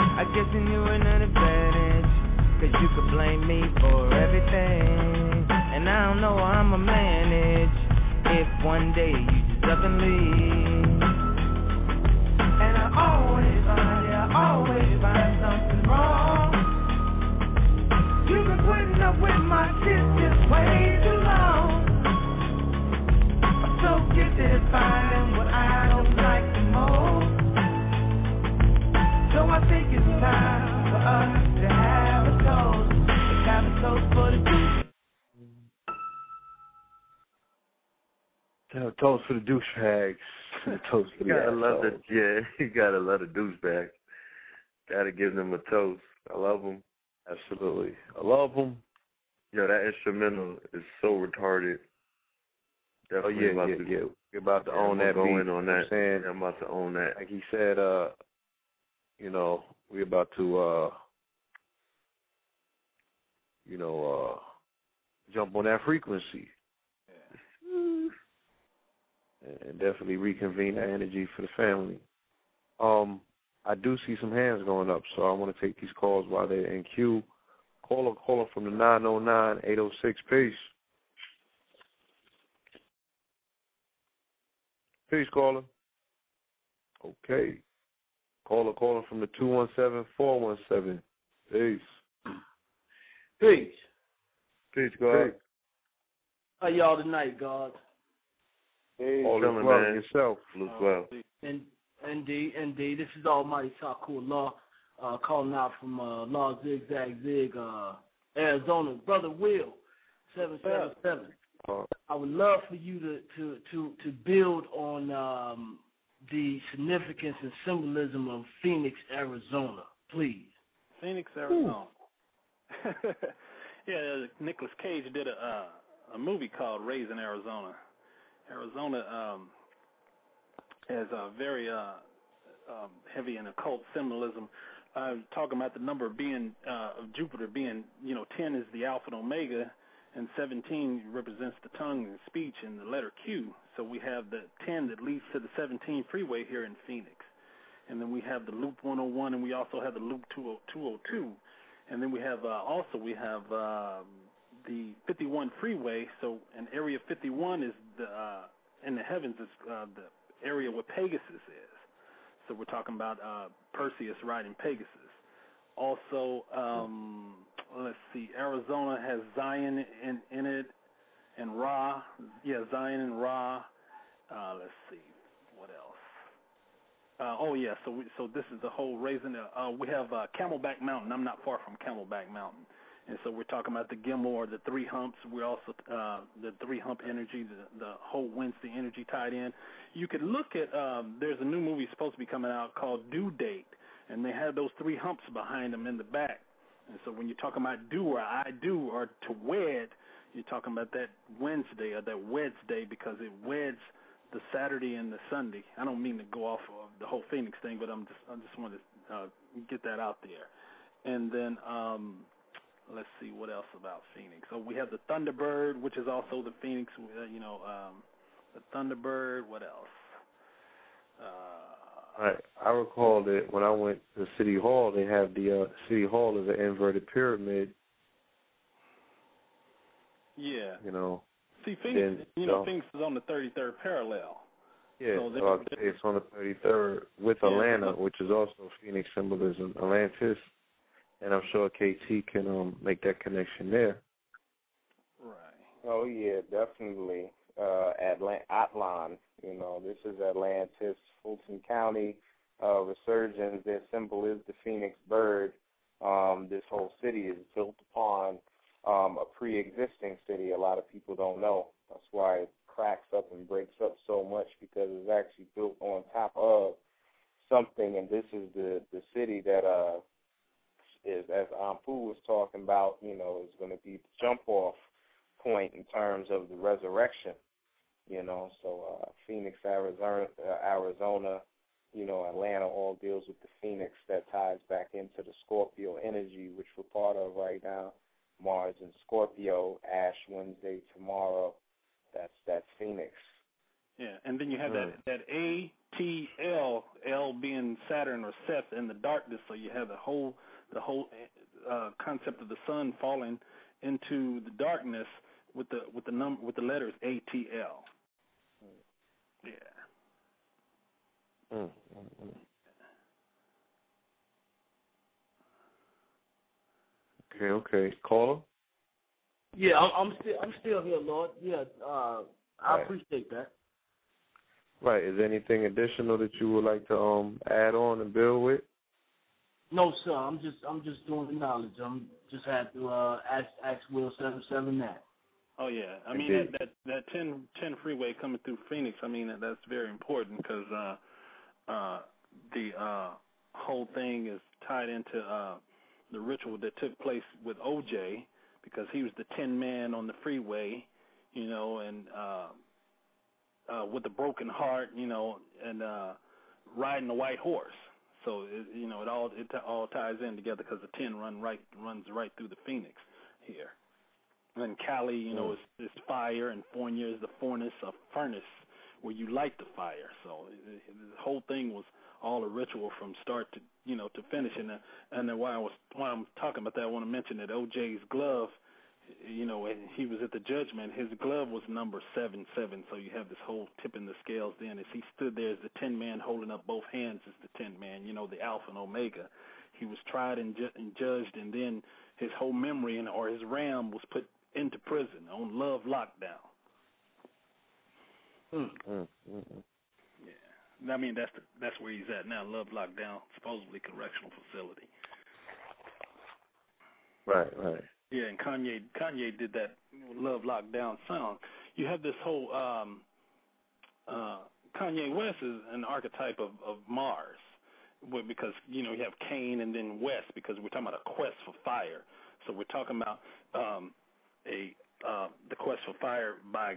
I guess you knew an advantage. Cause you could blame me for everything. And I don't know how I'ma manage. If one day you think it's time for us to have a toast. Have a toast for the. Have a toast for the douchebags. A toast for You gotta love assholes. the yeah. You gotta love the douchebag. Gotta give them a toast. I love them. Absolutely, I love them. Yo, that instrumental is so retarded. Oh yeah, about yeah, to, yeah. We're about to Yeah, own I'm that go beat. in on you know what that. I'm saying, Yeah, I'm about to own that. like he said, uh, you know, we're about to, uh, you know, uh, jump on that frequency. And- And definitely reconvene that energy for the family. Um, I do see some hands going up, so I want to take these calls while they're in queue. Caller, caller from the 909-806. Peace. Peace, caller. Okay. Caller, caller from the 217-417. Peace. Peace. Peace, God. How y'all tonight, God? Hey, All is chilling, well. man. Yourself. All is well. And indeed, indeed. This is Almighty Taku Law, uh, calling out from uh, Law Zigzag Zig, uh, Arizona. Brother Will, seven seven seven. Uh, I would love for you to to to to build on um, the significance and symbolism of Phoenix, Arizona, please. Phoenix, Arizona. yeah, Nicolas Cage did a uh, a movie called Raising Arizona. Arizona um, has a very uh, um, heavy in occult symbolism uh, talking about the number being uh, of Jupiter being, you know, 10 is the alpha and omega, and 17 represents the tongue and speech and the letter Q. So we have the 10 that leads to the 17 freeway here in Phoenix. And then we have the Loop 101, and we also have the Loop 202. And then we have uh, also we have uh, the 51 freeway. So an area 51 is the uh, in the heavens is uh, the area where Pegasus is. So we're talking about uh, Perseus riding Pegasus. Also, um, let's see, Arizona has Zion in, in it and Ra. Yeah, Zion and Ra. Uh, let's see, what else? Uh, oh yeah, so we, so this is the whole raising. Uh, we have uh, Camelback Mountain. I'm not far from Camelback Mountain, and so we're talking about the Gimel the three humps. We're also uh, the three hump energy, the, the whole Wednesday energy tied in. You could look at. Um, there's a new movie supposed to be coming out called Due Date, and they have those three humps behind them in the back. And so when you're talking about do or I do or to wed, you're talking about that Wednesday or that Wednesday because it weds the Saturday and the Sunday. I don't mean to go off of the whole Phoenix thing, but I'm just I just want to uh, get that out there. And then um, let's see what else about Phoenix. So we have the Thunderbird, which is also the Phoenix. Uh, you know, um, the Thunderbird. What else? Uh, I I recall that when I went to City Hall, they have the uh, City Hall as an inverted pyramid. Yeah. You know. See, Phoenix, you know, Phoenix is on the 33rd parallel. Yeah, so so I'd it's on the 33rd with Yeah, Atlanta, which is also Phoenix symbolism, Atlantis, and I'm sure KT can um make that connection there. Right. Oh yeah, definitely. Uh, Atlant- Atlan, you know, this is Atlantis, Fulton County, uh, resurgence. Their symbol is the phoenix bird. Um, this whole city is built upon um, a pre-existing city. A lot of people don't know. That's why it cracks up and breaks up so much because it's actually built on top of something. And this is the the city that uh is, as Ampu was talking about, you know, is going to be the jump off point in terms of the resurrection. You know, so uh, Phoenix, Arizona, uh, Arizona, you know, Atlanta all deals with the Phoenix that ties back into the Scorpio energy, which we're part of right now. Mars and Scorpio, Ash Wednesday tomorrow. That's that's Phoenix. Yeah, and then you have that that A T L L being Saturn or Seth in the darkness, so you have the whole the whole uh, concept of the sun falling into the darkness with the with the number with the letters A T L. Yeah. Mm, mm, mm. Okay, okay. Caller? Yeah, I'm, I'm still I'm still here, Lord. Yeah, uh, I Right. appreciate that. Right. Is there anything additional that you would like to um add on and build with? No, sir. I'm just I'm just doing the knowledge. I'm just had to uh, ask ask Will seven seven that. Oh yeah, I mean Indeed. that that that 10, 10 freeway coming through Phoenix. I mean that, that's very important because uh, uh, the uh, whole thing is tied into uh, the ritual that took place with OJ because he was the tin man on the freeway, you know, and uh, uh, with a broken heart, you know, and uh, riding a white horse. So it, you know it all it all ties in together because the tin run right runs right through the Phoenix here. And Cali, you know, hmm. is, is fire, and Fournier is the furnace, a furnace where you light the fire. So it, it, the whole thing was all a ritual from start to you know to finish. And and then while I was while I'm talking about that, I want to mention that OJ's glove, you know, when he was at the judgment, his glove was number seven seven. So you have this whole tipping the scales. Then as he stood there as the ten man holding up both hands as the ten man, you know, the Alpha and Omega. He was tried and, ju- and judged, and then his whole memory and or his RAM was put into prison on love lockdown. Mm, mm, mm. I mean, that's the, that's where he's at now. Love lockdown, supposedly correctional facility. Right, right. Yeah, and Kanye Kanye did that Love Lockdown song. You have this whole um uh Kanye West is an archetype of, of Mars. Because, you know, you have Cain and then West because we're talking about a quest for fire. So we're talking about um a uh the quest for fire by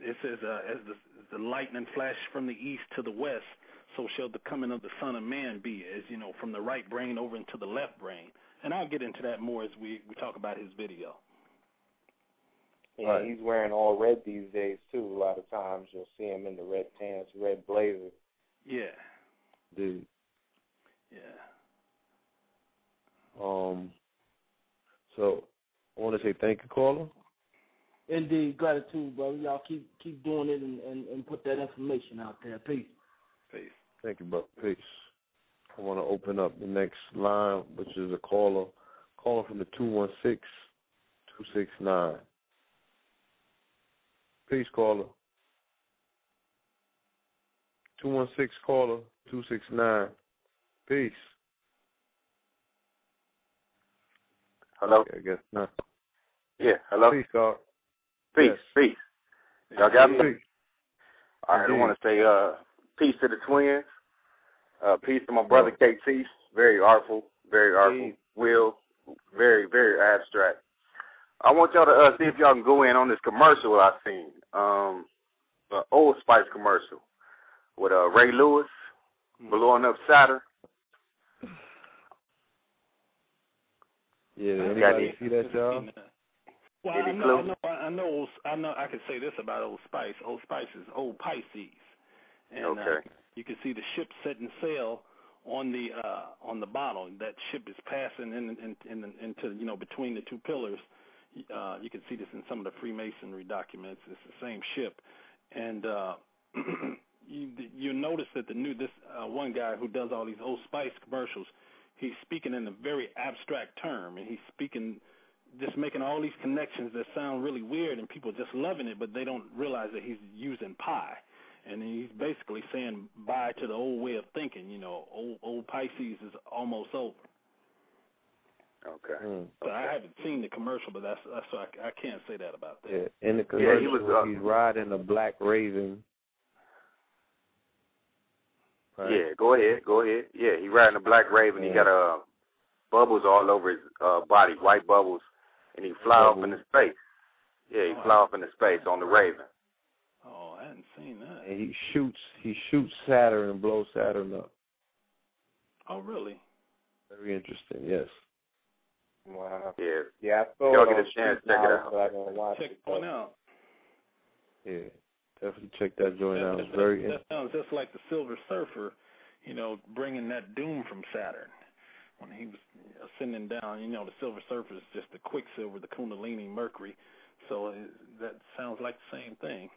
it says uh, as the, the lightning flash from the east to the west. so shall the coming of the Son of Man be, as you know, from the right brain over into the left brain. And I'll get into that more as we we talk about his video. Yeah, Right. he's wearing all red these days too. A lot of times you'll see him in the red pants, red blazer. Yeah, Dude. yeah. Um. So I want to say thank you, caller. Indeed, gratitude, brother. Y'all keep keep doing it and, and, and put that information out there. Peace. Peace. Thank you, brother. Peace. I want to open up the next line, which is a caller calling from the two one six two six nine. Peace, caller. Two one six caller two six nine. Peace. Hello? Okay, I guess not. Yeah, hello? Peace, dog. Peace, Yes. peace. Y'all got me? Peace. All right, I want to say uh, peace to the twins. Uh, peace to my brother KT. Very artful, very artful. Will, very, very abstract. I want y'all to uh, see if y'all can go in on this commercial I have seen. Um, the Old Spice commercial with uh, Ray Lewis blowing up Saturn. Yeah, anybody see that, y'all? Well, I know. I know, I know, I know. I can say this about Old Spice. Old Spice is Old Pisces, and uh, Okay. You can see the ship setting sail on the uh on the bottle. That ship is passing in, in, in, into you know between the two pillars. Uh, you can see this in some of the Freemasonry documents. It's the same ship, and uh, you you notice that the new this uh, one guy who does all these Old Spice commercials, he's speaking in a very abstract term, and he's speaking just making all these connections that sound really weird, and people just loving it, but they don't realize that he's using pi. And he's basically saying bye to the old way of thinking. You know, old old Pisces is almost over. Okay. Mm. But I haven't seen the commercial, but that's that's why I, I can't say that about that. Yeah, in the Yeah, commercial, he was, uh, he's riding a black raven. Right? Yeah, go ahead, go ahead. Yeah, he riding a black raven. He got uh bubbles all over his uh body, white bubbles, and he fly off into space. Yeah, he fly off into space on the raven. Oh, I hadn't seen that. And he shoots he shoots Saturn and blows Saturn up. Oh, really? Very interesting. Yes. Wow. Yeah. Yeah, I saw Y'all get a chance, Street check it Knowledge, out. I didn't watch Check it. one out. Yeah. Definitely check that joint out. It's That- very that, interesting. sounds just like the Silver Surfer, you know, bringing that doom from Saturn when he was ascending down. You know, the Silver Surfer is just the Quicksilver, the Kundalini, Mercury. So it, that sounds like the same thing.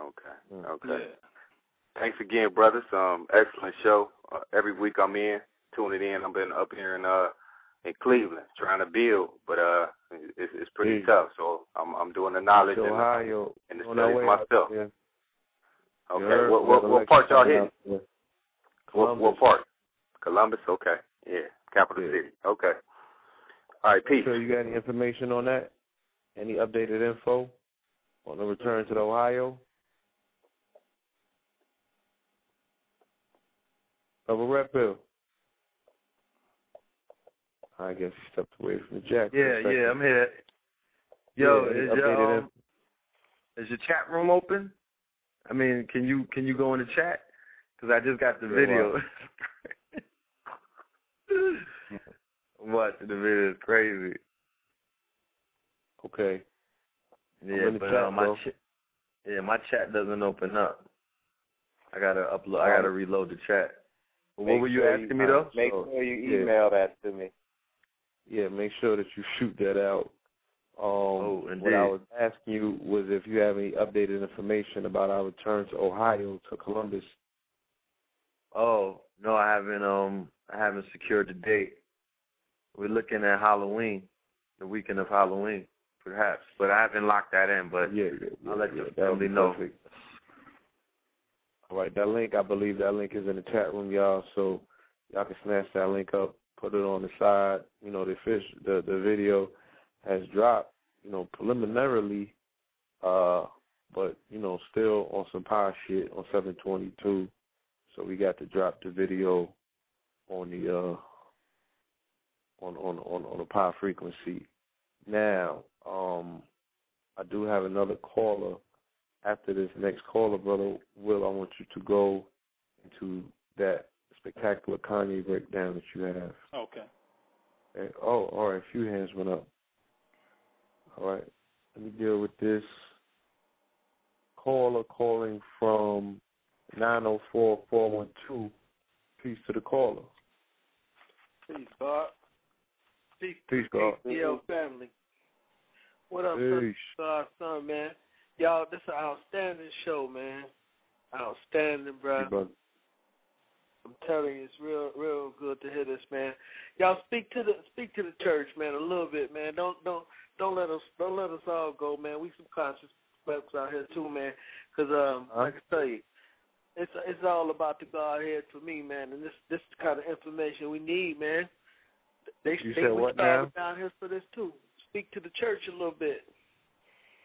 Okay. Okay. Yeah. Thanks again, brothers. Um, excellent show. Uh, every week I'm in, tuning in. I've been up here in uh in Cleveland trying to build, but uh it's it's pretty Yeah. tough. So I'm I'm doing the knowledge and, Ohio. and the on studies way out myself. there. You Okay. heard? What what what part y'all election hitting? coming What Columbus. what part? Columbus. Okay. Yeah. Capital Yeah. city. Okay. All right. Peace. Sure, you got any information on that? Any updated info on the return to the Ohio? Double rep bill. I guess he stepped away from the jack. Yeah, yeah, I'm here. Yo, Yeah, is your um, is your chat room open? I mean, can you can you go in the chat? Because I just got the Yeah, video. I'm watching the video. is crazy. Okay. Yeah, but chat, uh, my ch- yeah my chat doesn't open up. I gotta upload. I gotta reload the chat. What were you sure asking me though? Make So, sure you yeah. email that to me. Yeah, make sure that you shoot that out. Um, Oh, what. I was asking you was if you have any updated information about our return to Ohio to Columbus. Oh no, I haven't. Um, I haven't secured the date. We're looking at Halloween, the weekend of Halloween, perhaps. But I haven't locked that in. But Yeah, yeah, yeah I'll let yeah, the that would be family know. perfect. All right, that link, I believe that link is in the chat room, y'all. So y'all can snatch that link up, put it on the side. You know, the fish, the the video has dropped. You know, preliminarily, uh, but you know, still on some power shit on 722. So we got to drop the video on the uh on on on on a power frequency. Now, um, I do have another caller. After this next caller, brother Will, I want you to go into that spectacular Kanye breakdown that you have. Okay. And, oh, all right. A few hands went up. All right. Let me deal with this caller calling from 904-412. Peace to the caller. Peace, God. Peace, Peace, God. Yo, family. What up, Peace. son, son, man? Y'all, this is an outstanding show, man. Outstanding, bro. Hey, brother. I'm telling you, it's real, real good to hear this, man. Y'all speak to the speak to the church, man, a little bit, man. Don't don't don't let us don't let us all go, man. We some conscious folks out here too, man. Cause um, Huh? like I say, it's it's all about the Godhead for me, man. And this this is the kind of information we need, man. They You they said what now? down here for this too. Speak to the church a little bit.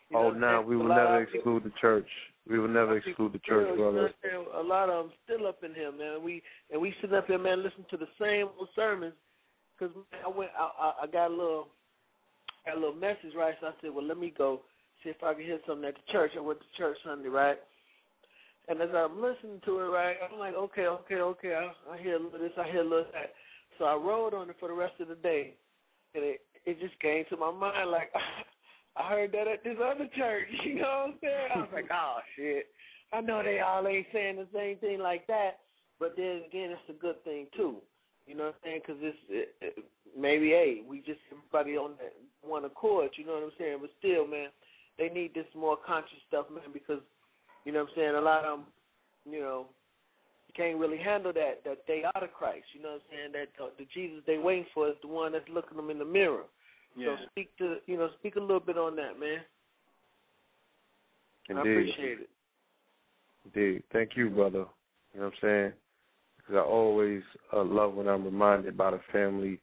You Oh, no, we will never of people- exclude the church. We will never exclude the church, still, you know brother. what I'm saying? A lot of them still up in here, man. We and we sitting up here, man, listen to the same old sermons. Cause man, I went, I, I, I got a little, got a little message, right? So I said, well, let me go see if I can hear something at the church. I went to church Sunday, right? And as I'm listening to it, right, I'm like, okay, okay, okay. I, I hear a little this, I hear a little that. So I rode on it for the rest of the day, and it it just came to my mind like. I heard that at this other church. You know what I'm saying? I was like, oh shit. I know they all ain't saying the same thing like that, but then again, it's a good thing too. You know what I'm saying? Because it's it, it, maybe hey, we just everybody on that one accord. You know what I'm saying? But still, man, they need this more conscious stuff, man, because you know what I'm saying. A lot of them, you know, can't really handle that that they are the Christ. You know what I'm saying? That uh, the Jesus they waiting for is the one that's looking them in the mirror. Yeah. So speak to you know speak a little bit on that, man. I Indeed. appreciate it. Indeed. Thank you, brother. You know what I'm saying? Because I always uh, love when I'm reminded by the family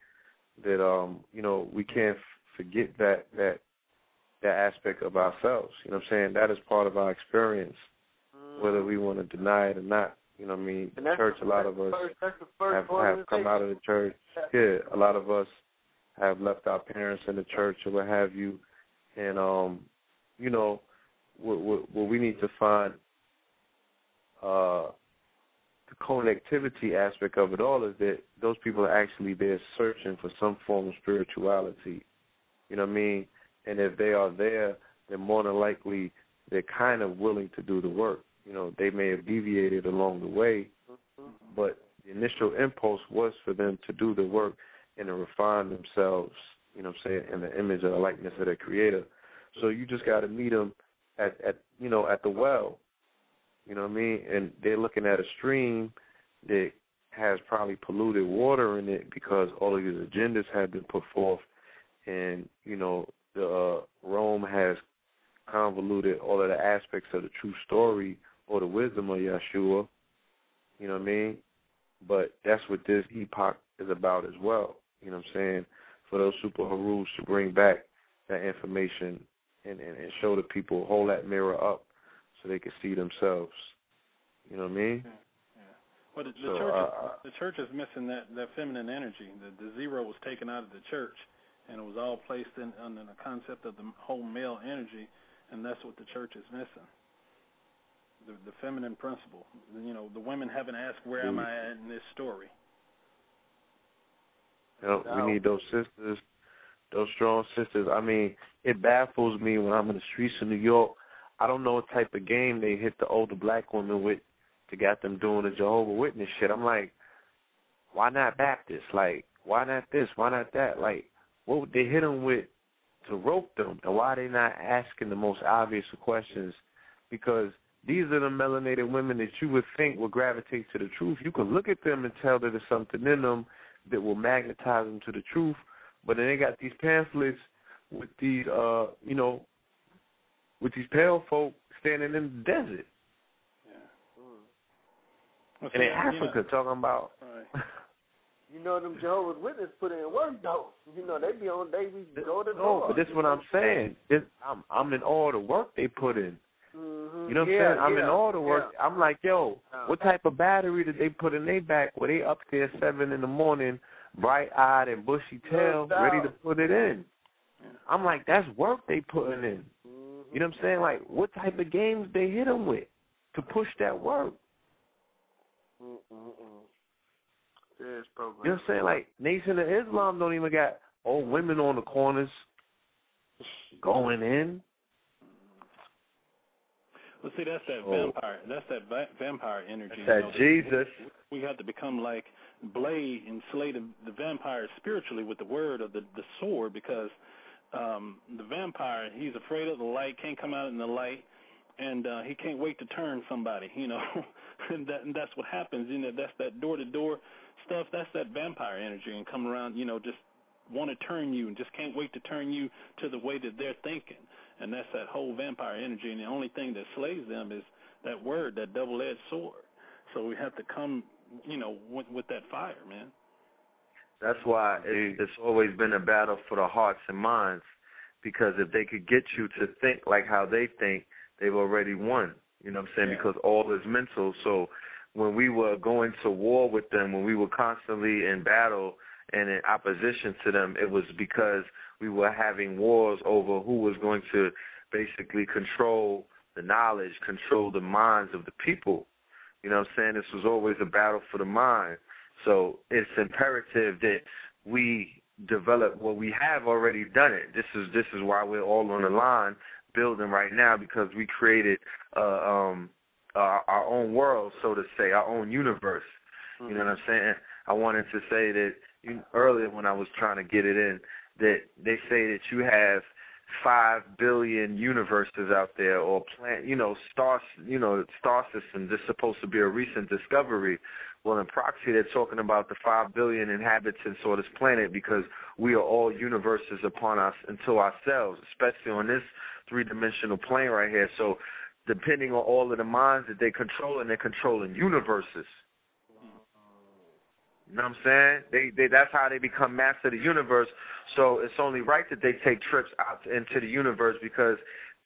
that um, you know, we can't f- forget that that that aspect of ourselves. You know what I'm saying? That is part of our experience, whether we want to deny it or not. You know what I mean? That's church, the, a lot of us the first have, have come out of the church. Yeah, a lot of us have left our parents in the church or what have you, and um, you know, what what, what we need to find uh the connectivity aspect of it all is that those people are actually there searching for some form of spirituality. You know what I mean? And if they are there, then more than likely they're kind of willing to do the work. You know, they may have deviated along the way, but the initial impulse was for them to do the work and to refine themselves, you know saying, in the image or the likeness of their creator. So you just got to meet them at, at, you know, at the well. You know what I mean? And they're looking at a stream that has probably polluted water in it because all of these agendas have been put forth, and you know the uh, Rome has convoluted all of the aspects of the true story or the wisdom of Yeshua. You know what I mean? But that's what this epoch is about as well. You know what I'm saying? For those Super Harus to bring back that information and, and, and show the people, hold that mirror up so they can see themselves. You know what I mean? Yeah. Well, the, the So, church, uh, is, the church is missing that that feminine energy. The the zero was taken out of the church, and it was all placed in under the concept of the whole male energy, and that's what the church is missing. The the feminine principle. You know, the women haven't asked, "Where am I at in this story?" You know, we need those sisters, those strong sisters. I mean, it baffles me when I'm in the streets of New York. I don't know what type of game they hit the older black women with to get them doing the Jehovah Witness shit. I'm like, why not Baptist? Like, why not this? Why not that? Like, what would they hit them with to rope them? And why are they not asking the most obvious questions? Because these are the melanated women that you would think would gravitate to the truth. You can look at them and tell that there's something in them that will magnetize them to the truth. But then they got these pamphlets with these, uh, you know, with these pale folk standing in the desert Well, and in see, you know- Africa talking about. Right. You know them Jehovah's Witnesses put in work though. You know they be on they be go to No, door. but this is what I'm saying. This, I'm I'm in all the work they put in. Mhm. You know what yeah, I'm saying? I'm yeah, in all the work. yeah. I'm like, yo, Yeah. what type of battery did they put in their back where they up there seven in the morning, bright eyed and bushy tail, ready to put it in? I'm like, that's work they putting in. Mm-hmm. You know what I'm saying? Like, what type of games they hit them with to push that work? Serious program. You know what I'm saying? Like Nation of Islam don't even got old women on the corners going in. Well, see, that's that Oh. vampire. That's that va- vampire energy. That you know, Jesus. We have to become like Blade and slay the, the vampire spiritually with the word of the the sword because um the vampire he's afraid of the light, can't come out in the light, and uh he can't wait to turn somebody. You know, and that and that's what happens. You know, that's that door to door stuff. That's that vampire energy and come around. You know, just want to turn you and just can't wait to turn you to the way that they're thinking. And that's that whole vampire energy. And the only thing that slays them is that word, that double edged sword. So we have to come, you know, with, with that fire, man. That's why it's, it's always been a battle for the hearts and minds. Because if they could get you to think like how they think, they've already won. You know what I'm saying? Yeah. Because all is mental. So when we were going to war with them, when we were constantly in battle and in opposition to them, it was because we were having wars over who was going to basically control the knowledge, control the minds of the people. You know what I'm saying? This was always a battle for the mind. So it's imperative that we develop well we have already done it. This is this is why we're all on the line building right now because we created uh um uh, our own world, so to say, our own universe. You know what I'm saying? I wanted to say that you, earlier when I was trying to get it in that they say that you have five billion universes out there or plant you know stars you know star systems this is supposed to be a recent discovery. Well in proxy they're talking about the five billion inhabitants on this planet because we are all universes upon us into ourselves especially on this three dimensional plane right here. So depending on all of the minds that they control and they're controlling universes you know what I'm saying? They they that's how they become master of the universe. So it's only right that they take trips out into the universe because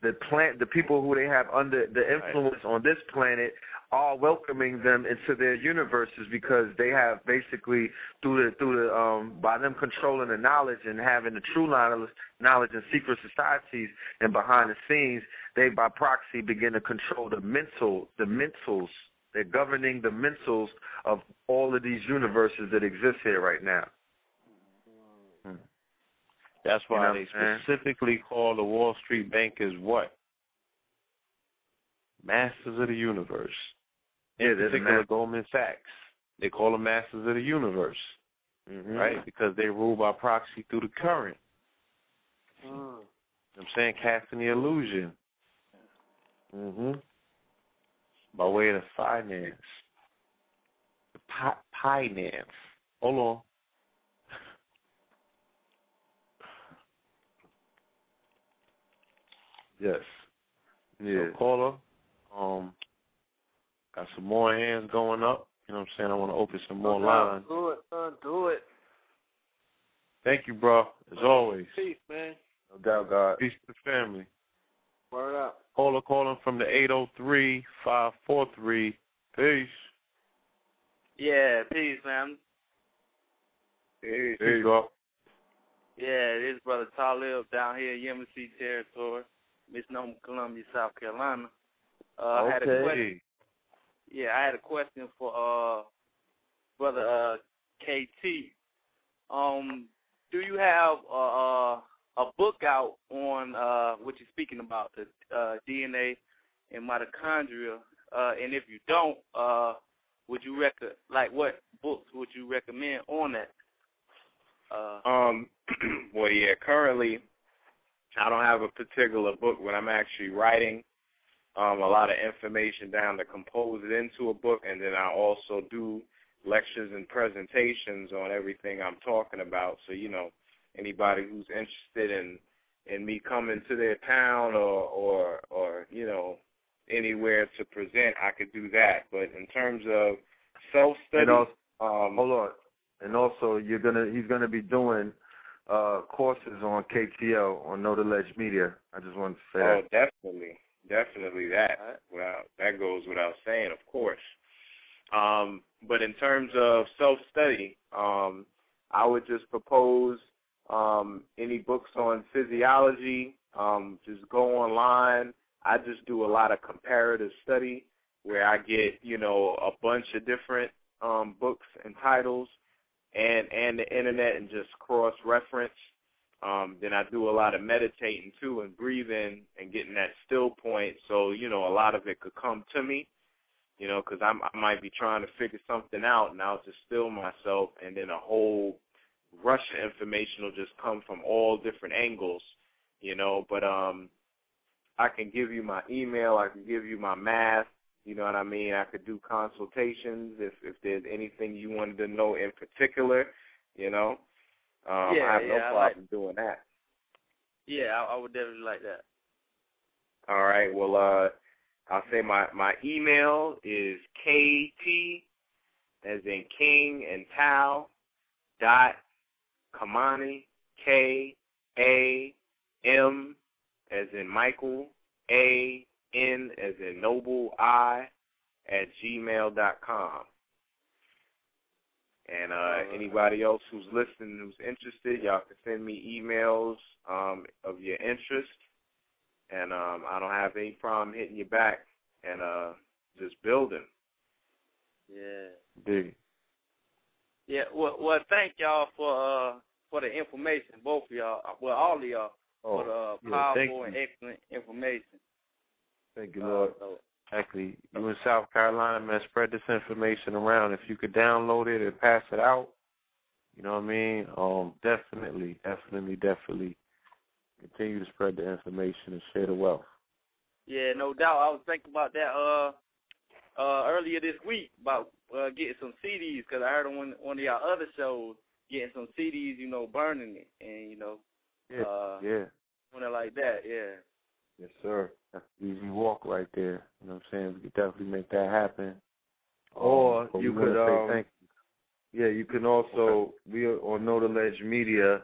the plant the people who they have under the influence on this planet are welcoming them into their universes because they have basically through the through the um by them controlling the knowledge and having the true knowledge knowledge in secret societies and behind the scenes they by proxy begin to control the mental the mentals they're governing the mentals of all of these universes that exist here right now. That's You why know they what I'm specifically call the Wall Street bankers what? Masters of the universe. In Yeah, they're the particular, mas- Goldman Sachs. They call them masters of the universe, Mhm. right? Because they rule by proxy through the current. Mm. You know what I'm saying? Casting the illusion. hmm By way of the finance. The pi- finance. Hold on. Yes. Yeah. So caller, um, got some more hands going up. You know what I'm saying? I want to open some more No lines. Do it, son. Do it. Thank you, bro. As always. Peace, man. No doubt, God. Peace to the family. Word up. Caller calling from the 803-543. Peace. Yeah, peace, man. There you go. Yeah, this is brother Talib down here in Yemency territory, Miss Nome, Columbia, South Carolina. Uh, I had a question. Okay. Yeah, I had a question for uh brother uh KT. Um, do you have uh, uh a book out on uh what you're speaking about the uh DNA and mitochondria? Uh, and if you don't, uh, would you rec like what books would you recommend on that? Uh, Um, well, yeah. Currently, I don't have a particular book, but I'm actually writing um, a lot of information down to compose it into a book, and then I also do lectures and presentations on everything I'm talking about. So you know, anybody who's interested in in me coming to their town or or or you know anywhere to present, I could do that. But in terms of self study, um, hold on. And also, you're gonna he's gonna be doing uh courses on KTL on Know the Ledge Media. I just wanted to say Oh, that. definitely, definitely that. Without that goes without saying, of course. Um, but in terms of self study, um, I would just propose um, any books on physiology. Um, just go online. I just do a lot of comparative study where I get you know a bunch of different um, books and titles, and and the internet, and just cross reference. Um, then I do a lot of meditating too, and breathing, and getting that still point. So you know, a lot of it could come to me. You know, because I might be trying to figure something out, and I'll just still myself, and then a whole rush of information will just come from all different angles. You know, but um, I can give you my email. I can give you my math. You know what I mean? I could do consultations if if there's anything you wanted to know in particular. You know, um, yeah, I have yeah, no problem like, doing that. Yeah, I, I would definitely like that. All right. Well, uh, I'll say my my email is kt as in King and Tao dot Kamani K A M as in Michael A N as in Noble I at gmail dot com. And uh, anybody else who's listening who's interested, y'all can send me emails um, of your interest, and um, I don't have any problem hitting you back and uh, just building. Yeah. Dig. Yeah. Well, well, thank y'all for uh for the information, both of y'all. Well, all of y'all for the uh, Oh, yeah, powerful and excellent information. Thank you, Uh, Lord. so, Exactly. You in South Carolina, man, spread this information around. If you could download it and pass it out, you know what I mean? Um, definitely, definitely, definitely continue to spread the information and share the wealth. yeah, no doubt. I was thinking about that uh uh earlier this week about uh getting some CDs because I heard on one one of y'all other shows getting some CDs, you know, burning it and you know, Yeah, uh, yeah. doing it like that. Yeah. Yes, sir. That's easy walk right there. You know what I'm saying? We could definitely make that happen. Or Um, you could say um thank yeah, you can also we are on Know the Ledge Media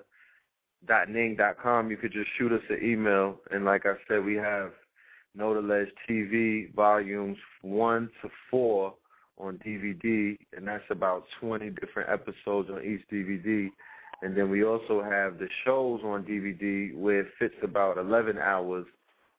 dot ning dot com. You could just shoot us an email and like I said, we have The Ledge TV volumes one to four on DVD and that's about twenty different episodes on each DVD. And then we also have the shows on DVD where it fits about eleven hours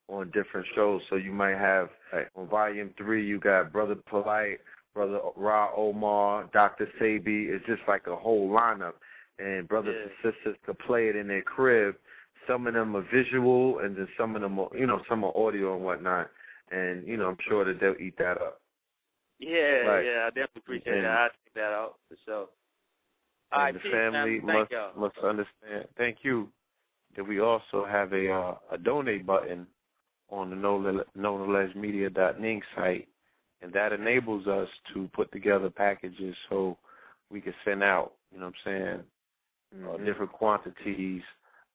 on different shows. So you might have on volume three you got Brother Polite, Brother Ra Omar, Dr. Sebi. It's just like a whole lineup. And brothers and sisters could play it in their crib. Some of them are visual and then some of them are you know, some are audio and whatnot. And, you know, I'm sure that they'll eat that up. Yeah, Right. yeah, I definitely appreciate And- that. I'll check that out for sure. All right, and the family. Must y'all. must understand. Thank you. That we also have a uh, a donate button on the no no media dot ning site, and that enables us to put together packages so we can send out. You know what I'm saying? Uh, different quantities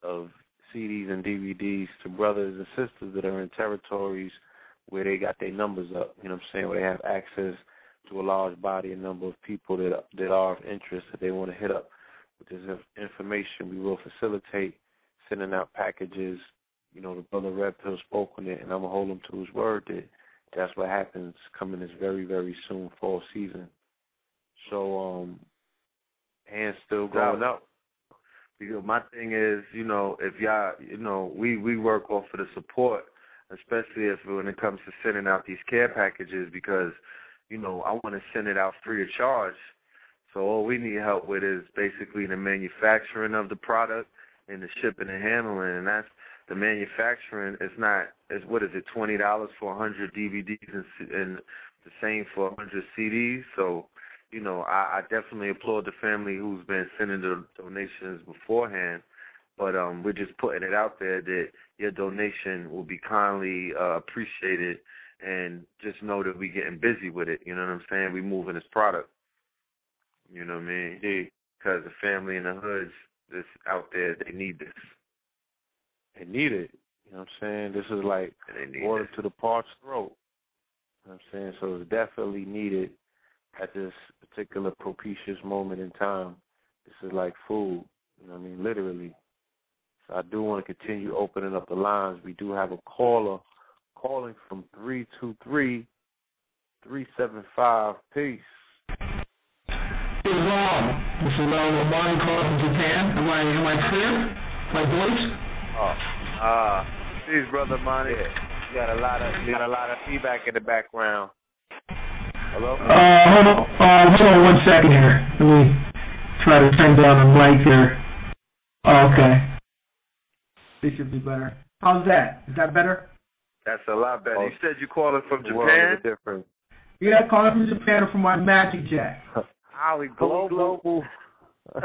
of CDs and DVDs to brothers and sisters that are in territories where they got their numbers up. You know what I'm saying? Where they have access to a large body and number of people that that are of interest that they want to hit up with this information. We will facilitate sending out packages. You know, the brother Red Pill spoke on it, and I'm gonna hold him to his word that that's what happens coming this very very soon fall season. So um, hands still going up. My thing is, you know, if y'all, you know, we we work off of the support, especially if when it comes to sending out these care packages, because, you know, I want to send it out free of charge. So all we need help with is basically the manufacturing of the product and the shipping and handling, and that's the manufacturing. Is not is what is it twenty dollars for a hundred DVDs and, and the same for a hundred CDs. So you know, I, I definitely applaud the family who's been sending the donations beforehand. But um, we're just putting it out there that your donation will be kindly uh, appreciated, and just know that we're getting busy with it. You know what I'm saying? We're moving this product. You know what I mean? Because the family in the hoods that's out there, they need this. They need it. You know what I'm saying? This is like water to the parched throat. You know what I'm saying? So it's definitely needed at this particular propitious moment in time. This is like food. You know what I mean? Literally. So I do want to continue opening up the lines. We do have a caller calling from 323 375. Peace. Hey, Rob. This is Ronald Martin calling from Japan. Am I, am I clear? My voice? Oh, uh, peace, brother Monty. You got a lot of you got a lot of feedback in the background. Hello? Uh, hold on, uh, hold on one second here. Let me try to turn down the mic here. Oh, okay. This should be better. How's that? Is that better? That's a lot better. Oh. You said you calling from world Japan? is different. Yeah, calling from Japan from my Magic Jack. Holly Global. Global.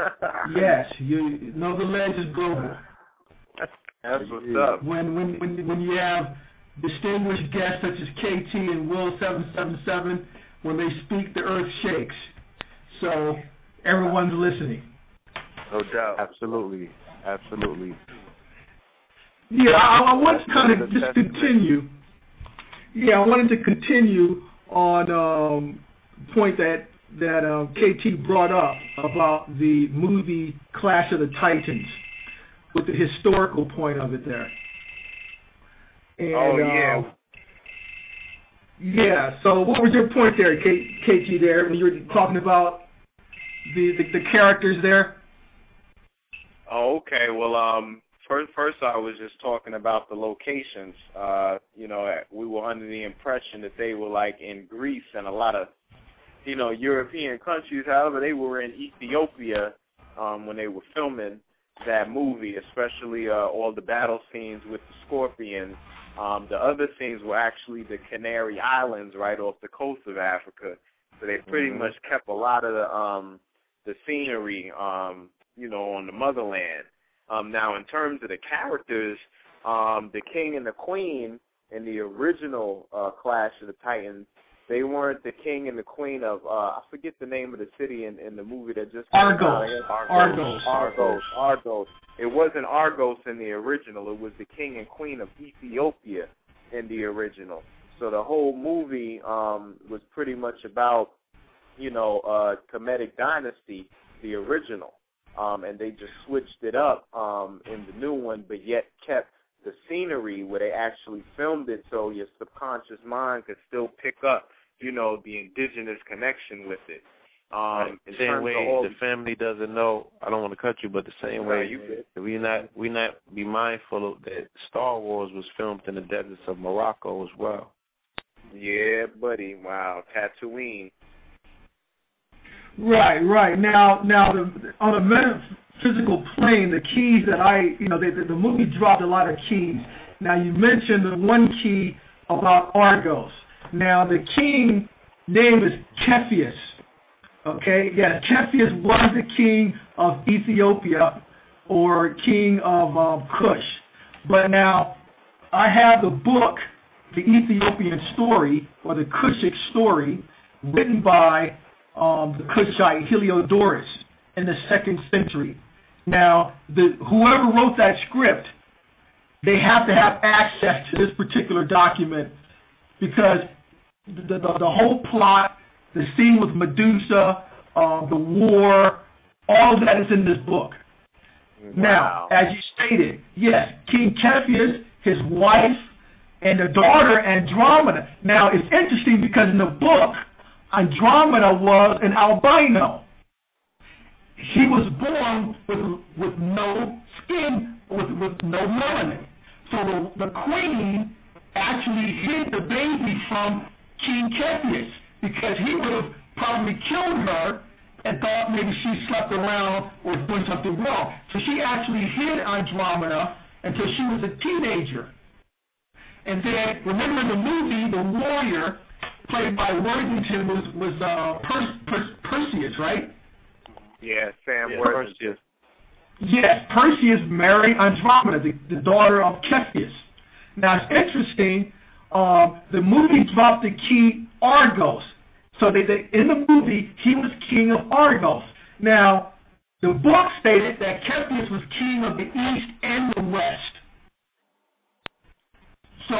yes, you know the ledge is global. That's what's up. When when when when you have distinguished guests such as KT and Will seven seven seven, when they speak, the earth shakes. So everyone's listening. No doubt. Absolutely. Absolutely. Yeah, I, I want to kind of just continue. Yeah, I wanted to continue on um, point that that um, KT brought up about the movie Clash of the Titans, with the historical point of it there. And, Oh, yeah. um, yeah. So, what was your point there, K, KT? There, when you were talking about the the, the characters there. Oh, okay. Well, um, first, first I was just talking about the locations. Uh, you know, we were under the impression that they were like in Greece and a lot of, you know, European countries. However, they were in Ethiopia um, when they were filming that movie, especially uh, all the battle scenes with the scorpions. Um, the other scenes were actually the Canary Islands, right off the coast of Africa. So they pretty Mhm. much kept a lot of the um, the scenery, um, you know, on the motherland. Um, now, in terms of the characters, um, the king and the queen in the original uh, Clash of the Titans, they weren't the king and the queen of uh, I forget the name of the city in, in the movie that just came out. Argos. Argos. Argos. Argos. It wasn't Argos in the original. It was the king and queen of Ethiopia in the original. So the whole movie um, was pretty much about, you know, uh, Kemetic dynasty, the original, um, and they just switched it up um, in the new one, but yet kept the scenery where they actually filmed it, so your subconscious mind could still pick up, you know, the indigenous connection with it. Um, Right. in same way all the family doesn't know. I don't want to cut you, but the same No, way you good. we not we not be mindful of that Star Wars was filmed in the deserts of Morocco as well. Yeah, buddy. Wow, Tatooine. Right, right. Now, now, the, on a metaphysical plane, the keys that I, you know, they, the, the movie dropped a lot of keys. Now, you mentioned the one key about Argos. Now, the king name is Cepheus. Okay, yes, Cepheus was the king of Ethiopia or king of um, Cush. But now, I have the book, the Ethiopian story or the Cushic story, written by um, the Cushite Heliodorus in the second century. Now, the whoever wrote that script, they have to have access to this particular document because the, the, the whole plot, the scene with Medusa, uh, the war, all of that is in this book. Now, as you stated, yes, King Cepheus, his wife, and the daughter Andromeda. Now, it's interesting because in the book, Andromeda was an albino. She was born with with no skin, with with no melanin. So the, the queen actually hid the baby from King Cepheus because he would have probably killed her and thought maybe she slept around or was doing something wrong. So she actually hid Andromeda until she was a teenager. And then, remember in the movie, the warrior played by Worthington was was uh, per- per- Perseus, right? Yeah, Sam Yeah, Worthington. Yes, Perseus married Andromeda, the, the daughter of Cepheus. Now it's interesting. Um, the movie dropped the key Argos, so they, they in the movie he was king of Argos. Now the book stated that Cepheus was king of the east and the west. So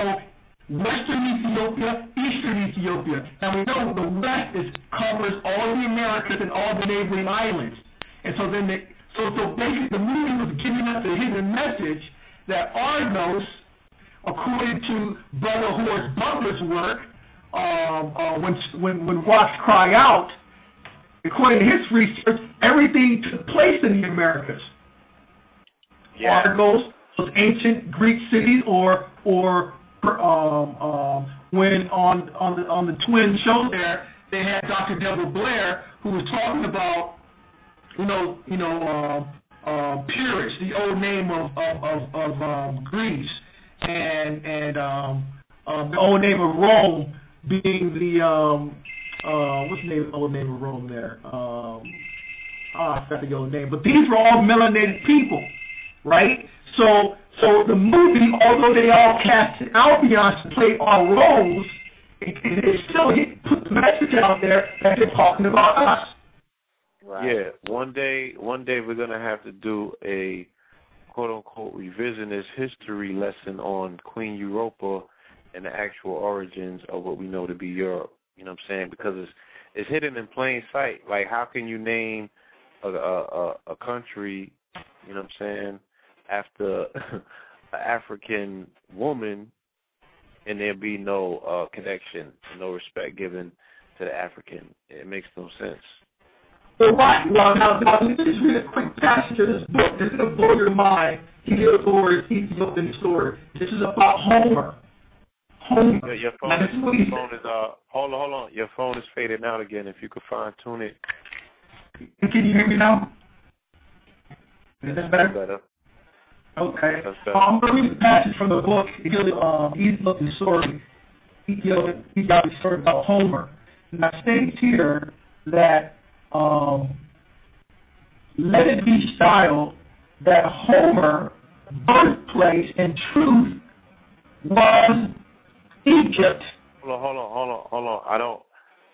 Western Ethiopia, Eastern Ethiopia. Now we know the West is covers all the Americas and all the neighboring islands. And so then they, so so basically the movie was giving us a hidden message that Argos, according to Brother Horace Butler's work, um, uh, when when when rocks cry out, according to his research, everything took place in the Americas. Yeah. Those ancient Greek cities, or or um, um, when on on the on the twin show there, they had Dr. Delbert Blair who was talking about, you know, you know, uh, uh, Pyrrhus, the old name of of of, of um, Greece, and and um, um, the old name of Rome being the um, uh, what's the name, old name of Rome there? Um, oh, I forgot the old name, but these were all melanated people, right? So so the movie, although they all casted Albion to play our roles, it, it, it still hit, put the message out there that they're talking about us. Right. Yeah, one day, one day we're gonna have to do a quote unquote revisionist history lesson on Queen Europa and the actual origins of what we know to be Europe. You know what I'm saying? Because it's it's hidden in plain sight. Like, how can you name a a, a country? You know what I'm saying? After an African woman, and there be no uh connection, no respect given to the African. It makes no sense. Well, right. Well, now, now let me just read a quick passage of this book. This is going to blow your mind. Heliodorus, Ethiopian story. This is about Homer. Homer. Your, your phone, Now, this is what your phone is uh hold on, hold on. Your phone is fading out again. If you could fine tune it. Can you hear me now? Is that better? Better. Okay. That's So. I'm going to read a passage from the book, um, Ethiopian story, Ethiopian Ethiopian story about Homer. And I states here that um, let it be styled that Homer, birthplace and truth was Egypt. Hold on, hold on, hold on, hold on. I don't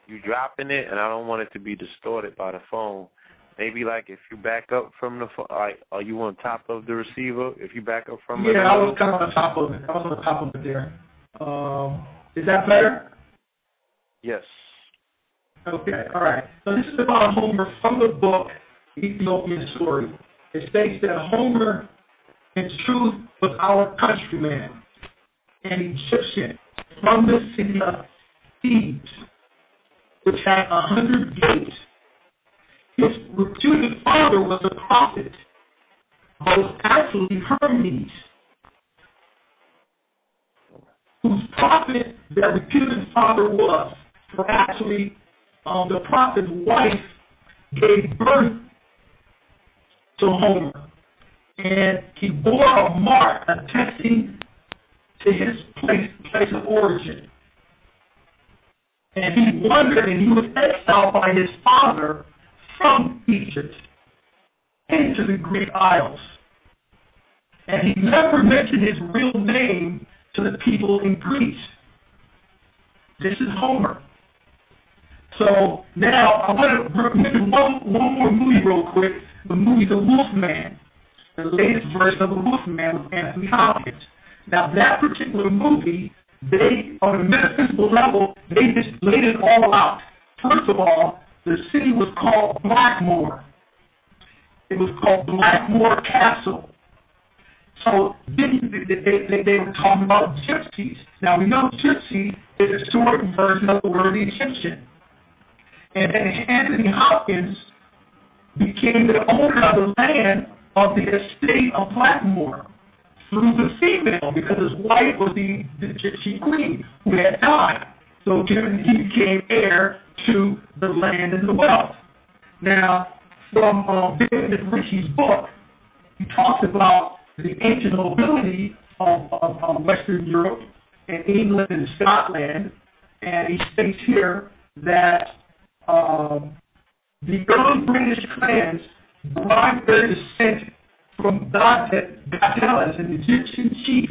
you dropping it and I don't want it to be distorted by the phone. Maybe like if you back up from the phone, like are you on top of the receiver? If you back up from it, Yeah, I was kind of on top of it. I was on top of it there. Um, is that better? Yes. Okay, all right. So this is about Homer from the book Ethiopian Story. It states that Homer, in truth, was our countryman, an Egyptian from the city of Thebes, which had a hundred gates. His reputed father was a prophet, but was actually Hermes, whose prophet that reputed father was, for actually um, the prophet's wife gave birth to Homer, and he bore a mark attesting to his place, place of origin. And he wandered and he was exiled by his father from Egypt into the Greek Isles. And he never mentioned his real name to the people in Greece. This is Homer. So now I want to mention one, one more movie real quick. The movie The Wolfman, the latest version of The Wolfman with Anthony Hopkins. Now that particular movie, they on a metaphysical level, they just laid it all out. First of all, the city was called Blackmore. It was called Blackmore Castle. So then they, they, they, were talking about gypsies. Now we know gypsy is a short version of the word Egyptian. And then Anthony Hopkins became the owner of the land of the estate of Blackmore through the female because his wife was the, the gypsy queen who had died. So he became heir to the land and the wealth. Now, from uh, David Ritchie's book, he talks about the ancient nobility of, of, of Western Europe and England and Scotland, and he states here that um, the early British clans derived their descent from Daedalus, an Egyptian chief,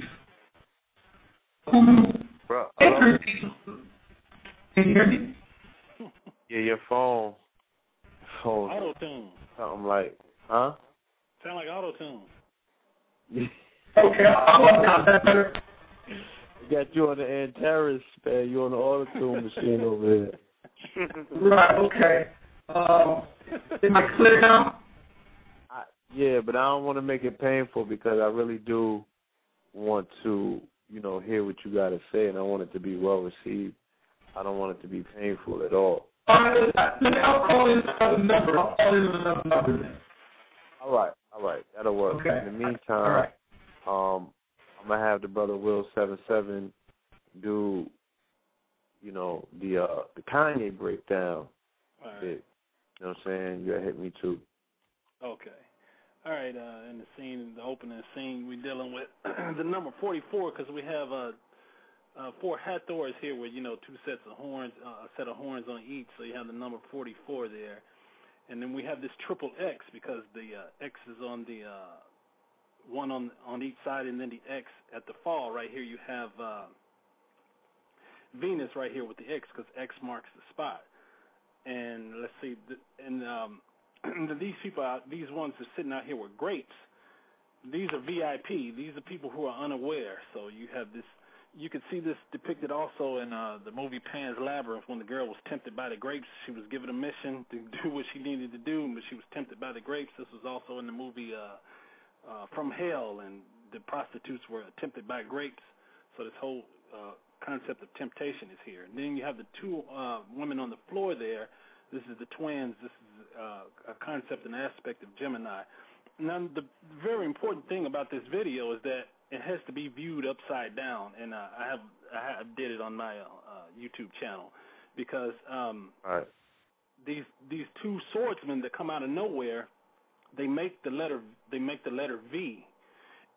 who Bro, entered these. Can you hear me? Yeah, your phone. Phone. Auto tune. Something like, huh? Sound like auto tune. Okay, I'll now. That better. Got you on the Antares, man. You on the auto tune machine over here. Right. Okay. Um, am I clear now? Yeah, but I don't want to make it painful because I really do want to, you know, hear what you got to say, and I want it to be well received. I don't want it to be painful at all. All right, I'll call in another number. I'll call in another number then. All right, all right, that'll work. Okay. In the meantime, right. um, I'm gonna have the brother Will Seven Seven do, you know, the uh the Kanye breakdown. All right. Bit. You know what I'm saying? You hit me too. Okay. All right. Uh, in the scene, the opening scene, we're dealing with the number 44 because we have uh, uh, four Hathors here with you know two sets of horns, uh, a set of horns on each. So you have the number 44 there, and then we have this triple X because the uh, X is on the uh, one on on each side, and then the X at the fall. Right here, you have uh, Venus right here with the X because X marks the spot. And let's see, and um, these people, out, these ones are sitting out here with grapes. These are VIP. These are people who are unaware. So you have this. You can see this depicted also in uh, the movie Pan's Labyrinth when the girl was tempted by the grapes. She was given a mission to do what she needed to do, but she was tempted by the grapes. This was also in the movie uh, uh, From Hell, and the prostitutes were tempted by grapes. So this whole uh, concept of temptation is here. And then you have the two uh, women on the floor there. This is the twins. This is uh, a concept and aspect of Gemini. Now, the very important thing about this video is that it has to be viewed upside down, and uh, I have I have, did it on my uh, YouTube channel because um, right. these these two swordsmen that come out of nowhere, they make the letter they make the letter V,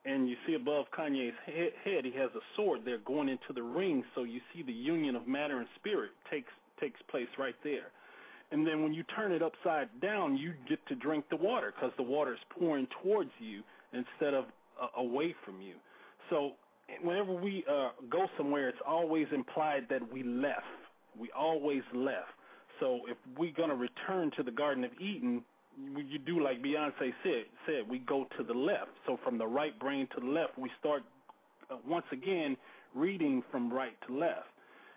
and you see above Kanye's head, he has a sword there going into the ring, so you see the union of matter and spirit takes takes place right there. And then when you turn it upside down, you get to drink the water because the water is pouring towards you instead of uh, away from you. So whenever we uh, go somewhere, it's always implied that we left. We always left. So if we're going to return to the Garden of Eden, you do like Beyonce said. Said we go to the left. So from the right brain to the left, we start uh, once again reading from right to left.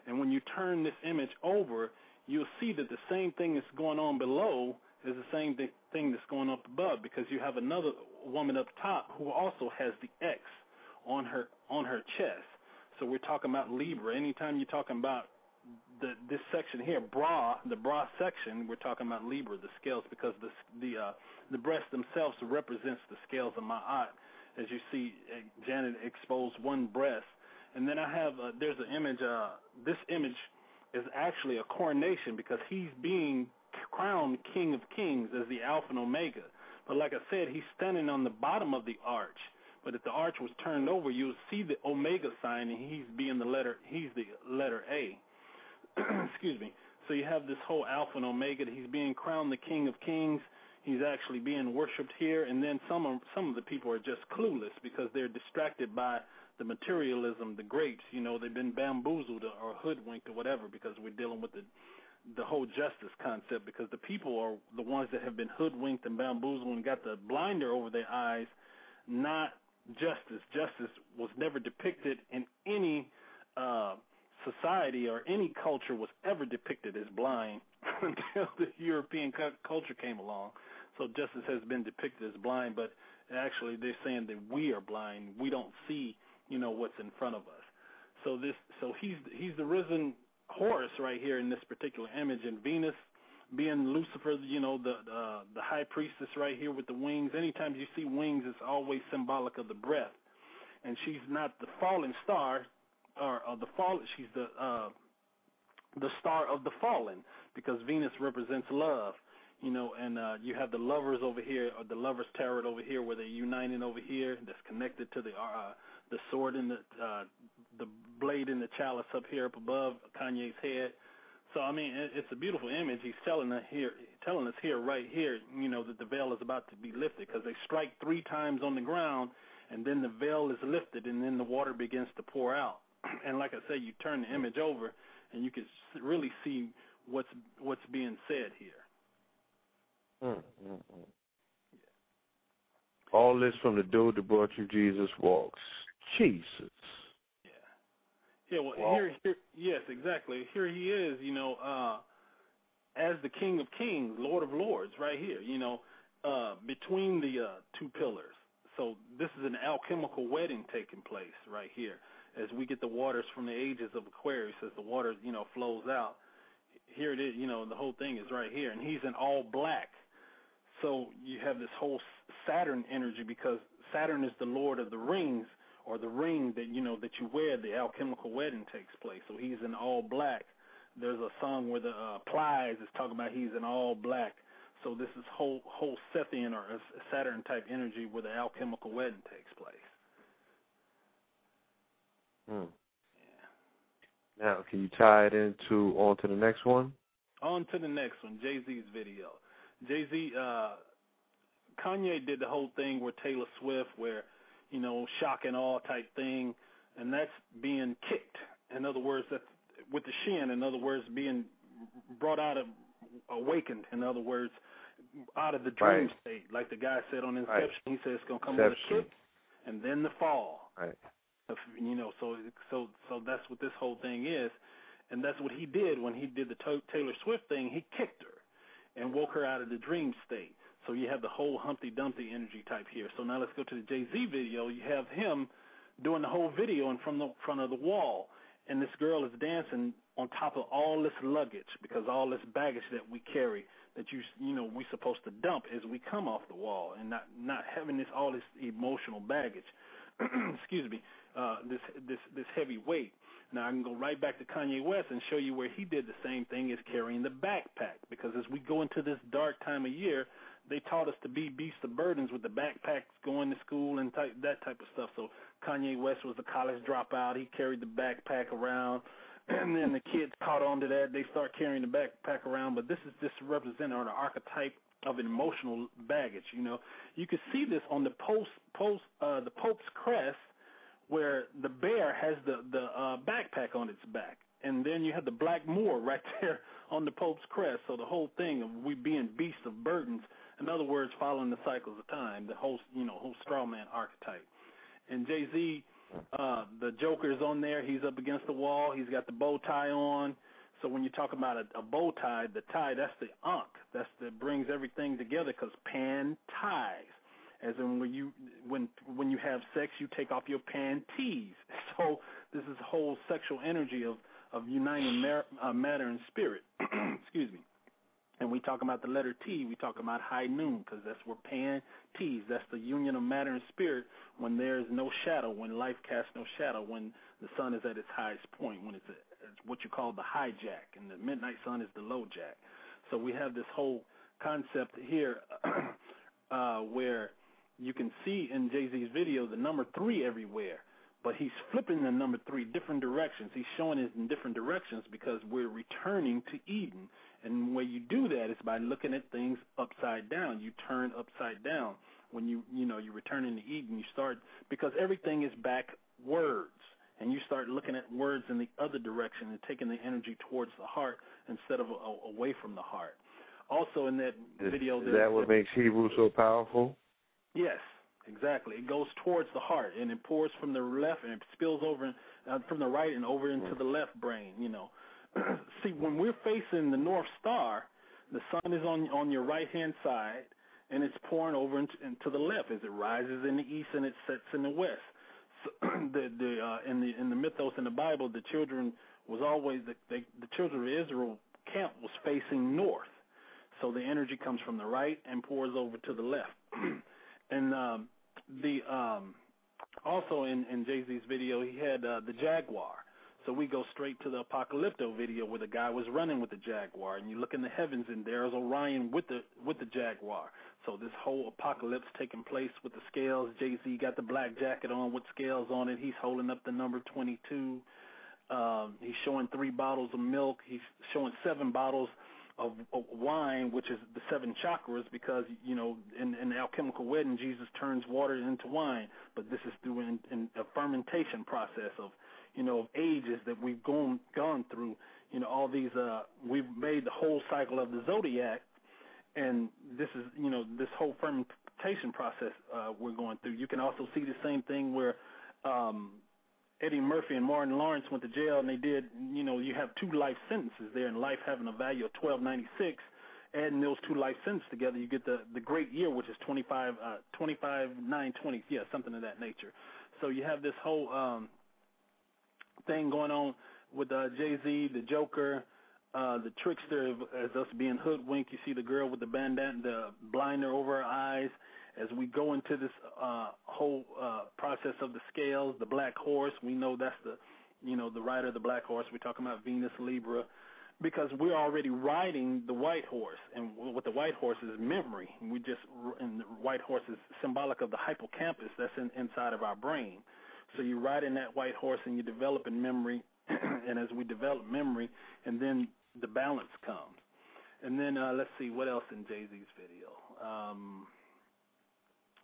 And when you turn this image over, you'll see that the same thing that's going on below is the same thing that's going up above because you have another woman up top who also has the X on her on her chest. So we're talking about Libra. Anytime you're talking about the this section here, bra, the bra section, we're talking about Libra, the scales, because the the uh, the breast themselves represents the scales of Ma'at. As you see, uh, Janet exposed one breast, and then I have uh, there's an image. Uh, this image is actually a coronation because he's being crowned King of Kings as the Alpha and Omega. But like I said, he's standing on the bottom of the arch. But if the arch was turned over, you'll see the Omega sign, and he's being the letter. He's the letter A. Excuse me. So you have this whole Alpha and Omega. He's being crowned the King of Kings. He's actually being worshipped here, and then some of some of the people are just clueless because they're distracted by the materialism, the grapes. You know, they've been bamboozled or hoodwinked or whatever because we're dealing with the the whole justice concept because the people are the ones that have been hoodwinked and bamboozled and got the blinder over their eyes, not justice. Justice was never depicted in any uh, society or any culture was ever depicted as blind until the European cu- culture came along. So justice has been depicted as blind, but actually they're saying that we are blind. We don't see, you know, what's in front of us. So this, so he's he's the risen Horus right here in this particular image, and Venus being Lucifer, you know, the uh, the high priestess right here with the wings. Anytime you see wings, it's always symbolic of the breath. And she's not the fallen star, or, the fall. She's the uh, the star of the fallen because Venus represents love. You know, and uh, you have the lovers over here, or the lovers tarot over here, where they're uniting over here. That's connected to the uh, the sword and the uh, the blade in the chalice up here up above Kanye's head. So I mean, it's a beautiful image. He's telling us here, telling us here, right here, you know, that the veil is about to be lifted because they strike three times on the ground, and then the veil is lifted, and then the water begins to pour out. And like I say, you turn the image over, and you can really see what's what's being said here. Mm, mm, mm. All this from the dude that brought you Jesus walks. Jesus. Yeah, well, well here, here, yes, exactly. Here he is, you know, uh, as the King of Kings, Lord of Lords, right here, you know, uh, between the uh, two pillars. So this is an alchemical wedding taking place right here, as we get the waters from the ages of Aquarius, as the water, you know, flows out. Here it is, you know, the whole thing is right here, and he's in all black. So you have this whole Saturn energy because Saturn is the Lord of the rings, or the ring that you know that you wear, the alchemical wedding takes place. So he's in all black there's a song where the uh, Plies is talking about he's in all black. So this is whole whole Sethian or Saturn type energy where the alchemical wedding takes place. Hmm. Yeah. Now, can you tie it into on to the next one? On to the next one, Jay Z's video. Jay Z, uh, Kanye did the whole thing with Taylor Swift, where you know shock and awe type thing, and that's being kicked. In other words, that with the shin. In other words, being brought out of awakened. In other words, out of the dream right. state, like the guy said on Inception. Right. He said it's gonna come Inception. with a kick and then the fall. Right. You know, so so so that's what this whole thing is, and that's what he did when he did the Taylor Swift thing. He kicked her and woke her out of the dream state. So you have the whole Humpty Dumpty energy type here. So now let's go to the Jay Z video. You have him doing the whole video in front of the front of the wall, and this girl is dancing on top of all this luggage because all this baggage that we carry that you you know we supposed to dump as we come off the wall and not not having this all this emotional baggage. Excuse me, uh, this this this heavy weight. Now I can go right back to Kanye West and show you where he did the same thing as carrying the backpack because as we go into this dark time of year, they taught us to be beasts of burdens with the backpacks going to school and type, that type of stuff. So Kanye West was a college dropout. He carried the backpack around, and then the kids caught on to that. They start carrying the backpack around. But this is just representing or the archetype of emotional baggage. You know, you can see this on the post post uh, the Pope's crest, where the bear has the the uh, backpack on its back, and then you have the black Moor right there on the Pope's crest. So the whole thing of we being beasts of burdens. In other words, following the cycles of time, the whole you know whole straw man archetype. And Jay Z, uh, the Joker's on there. He's up against the wall. He's got the bow tie on. So when you talk about a, a bow tie, the tie that's the ankh. That's that brings everything together because pan ties. As in when you when when you have sex, you take off your panties. So this is whole sexual energy of of uniting mar- uh, matter and spirit. Excuse me. And we talk about the letter T, we talk about high noon because that's where pan T's. That's the union of matter and spirit when there is no shadow, when life casts no shadow, when the sun is at its highest point, when it's, a, it's what you call the high jack, and the midnight sun is the low jack. So we have this whole concept here uh, where you can see in Jay Z's video the number three everywhere, but he's flipping the number three different directions. He's showing it in different directions because we're returning to Eden. And the way you do that is by looking at things upside down. You turn upside down when you you know you return into Eden. You start because everything is backwards, and you start looking at words in the other direction and taking the energy towards the heart instead of a, away from the heart. Also, in that Is, video, is that what makes Hebrew so powerful? Yes, exactly. It goes towards the heart and it pours from the left and it spills over uh, from the right and over into the left brain. You know, see when we're facing the North Star, the sun is on on your right hand side and it's pouring over into, into the left as it rises in the east and it sets in the west. The the uh, in the in the mythos in the Bible, the children was always the the, the children of Israel camp was facing north. So the energy comes from the right and pours over to the left. and um, the um, also in, in Jay Z's video, he had uh, the Jaguar. So we go straight to the Apocalypto video where the guy was running with the Jaguar, and you look in the heavens, and there's Orion with the with the Jaguar. So this whole apocalypse taking place with the scales. Jay Z got the black jacket on with scales on it. He's holding up the number 22. Um, he's showing three bottles of milk. He's showing seven bottles of, of wine, which is the seven chakras, because you know in, in the alchemical wedding, Jesus turns water into wine, but this is through in, in a fermentation process of you know of ages that we've gone gone through. You know all these. Uh, we've made the whole cycle of the zodiac, and this is you know this whole fermentation process uh, we're going through. You can also see the same thing where. Um, Eddie Murphy and Martin Lawrence went to jail, and they did. You know, you have two life sentences there, and life having a value of twelve ninety six. Adding those two life sentences together, you get the the great year, which is twenty five uh, twenty five nine twenty. Yeah, something of that nature. So you have this whole um, thing going on with uh, Jay Z, the Joker, uh, the trickster as us being hoodwinked. You see the girl with the bandana, the blinder over her eyes. As we go into this uh, whole uh, process of the scales, the black horse, we know that's the, you know, the rider of the black horse. We're talking about Venus Libra. because we're already riding the white horse, and what the white horse is memory. We just and the white horse is symbolic of the hippocampus that's in, inside of our brain. So you ride in that white horse and you develop in memory, and as we develop memory, and then the balance comes. And then uh, let's see what else in Jay Z's video. Um,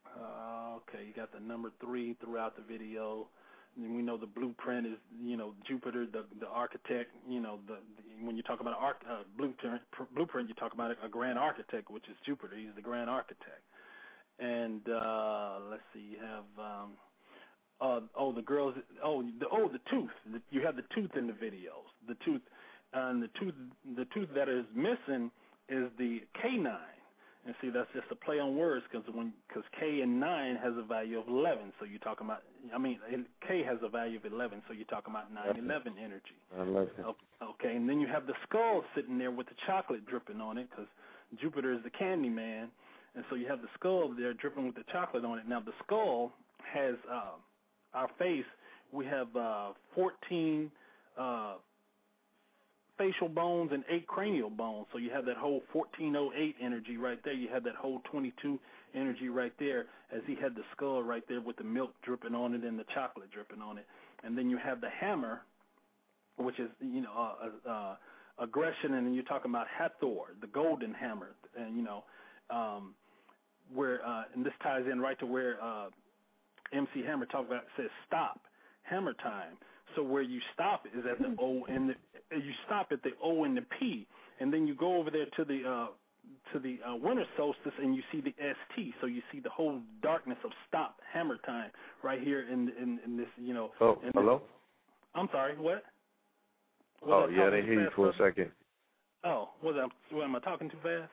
uh, okay, you got the number three throughout the video. And we know the blueprint is, you know, Jupiter, the the architect. You know, the, the when you talk about uh, blueprint, blueprint, you talk about a, a grand architect, which is Jupiter. He's the grand architect. And uh let's see, you have um uh oh the girls oh the oh the tooth. You have the tooth in the videos. The tooth and the tooth the tooth that is missing is the canine and see, that's just a play on words because when because K and nine has a value of eleven, so you're talking about. I mean, K has a value of eleven, so you're talking about nine eleven energy. I love it. Okay, and then you have the skull sitting there with the chocolate dripping on it because Jupiter is the candy man, and so you have the skull there dripping with the chocolate on it. Now the skull has uh, our face. We have uh, 14 uh, facial bones and eight cranial bones. So you have that whole 1408 energy right there. You have that whole 22 energy right there as he had the skull right there with the milk dripping on it and the chocolate dripping on it. And then you have the hammer, which is, you know, uh, uh, aggression. And then you're talking about Hathor, the golden hammer. And, you know, um, where, uh, and this ties in right to where uh, MC Hammer talked about, says stop, hammer time. So where you stop is at the O and the you stop at the O and the P, and then you go over there to the uh, to the uh, winter solstice and you see the ST. So you see the whole darkness of stop hammer time right here in in, in this you know. Oh, hello. This, I'm sorry. What? Was oh yeah, they hear you for a second. Oh, was I? What, am I talking too fast?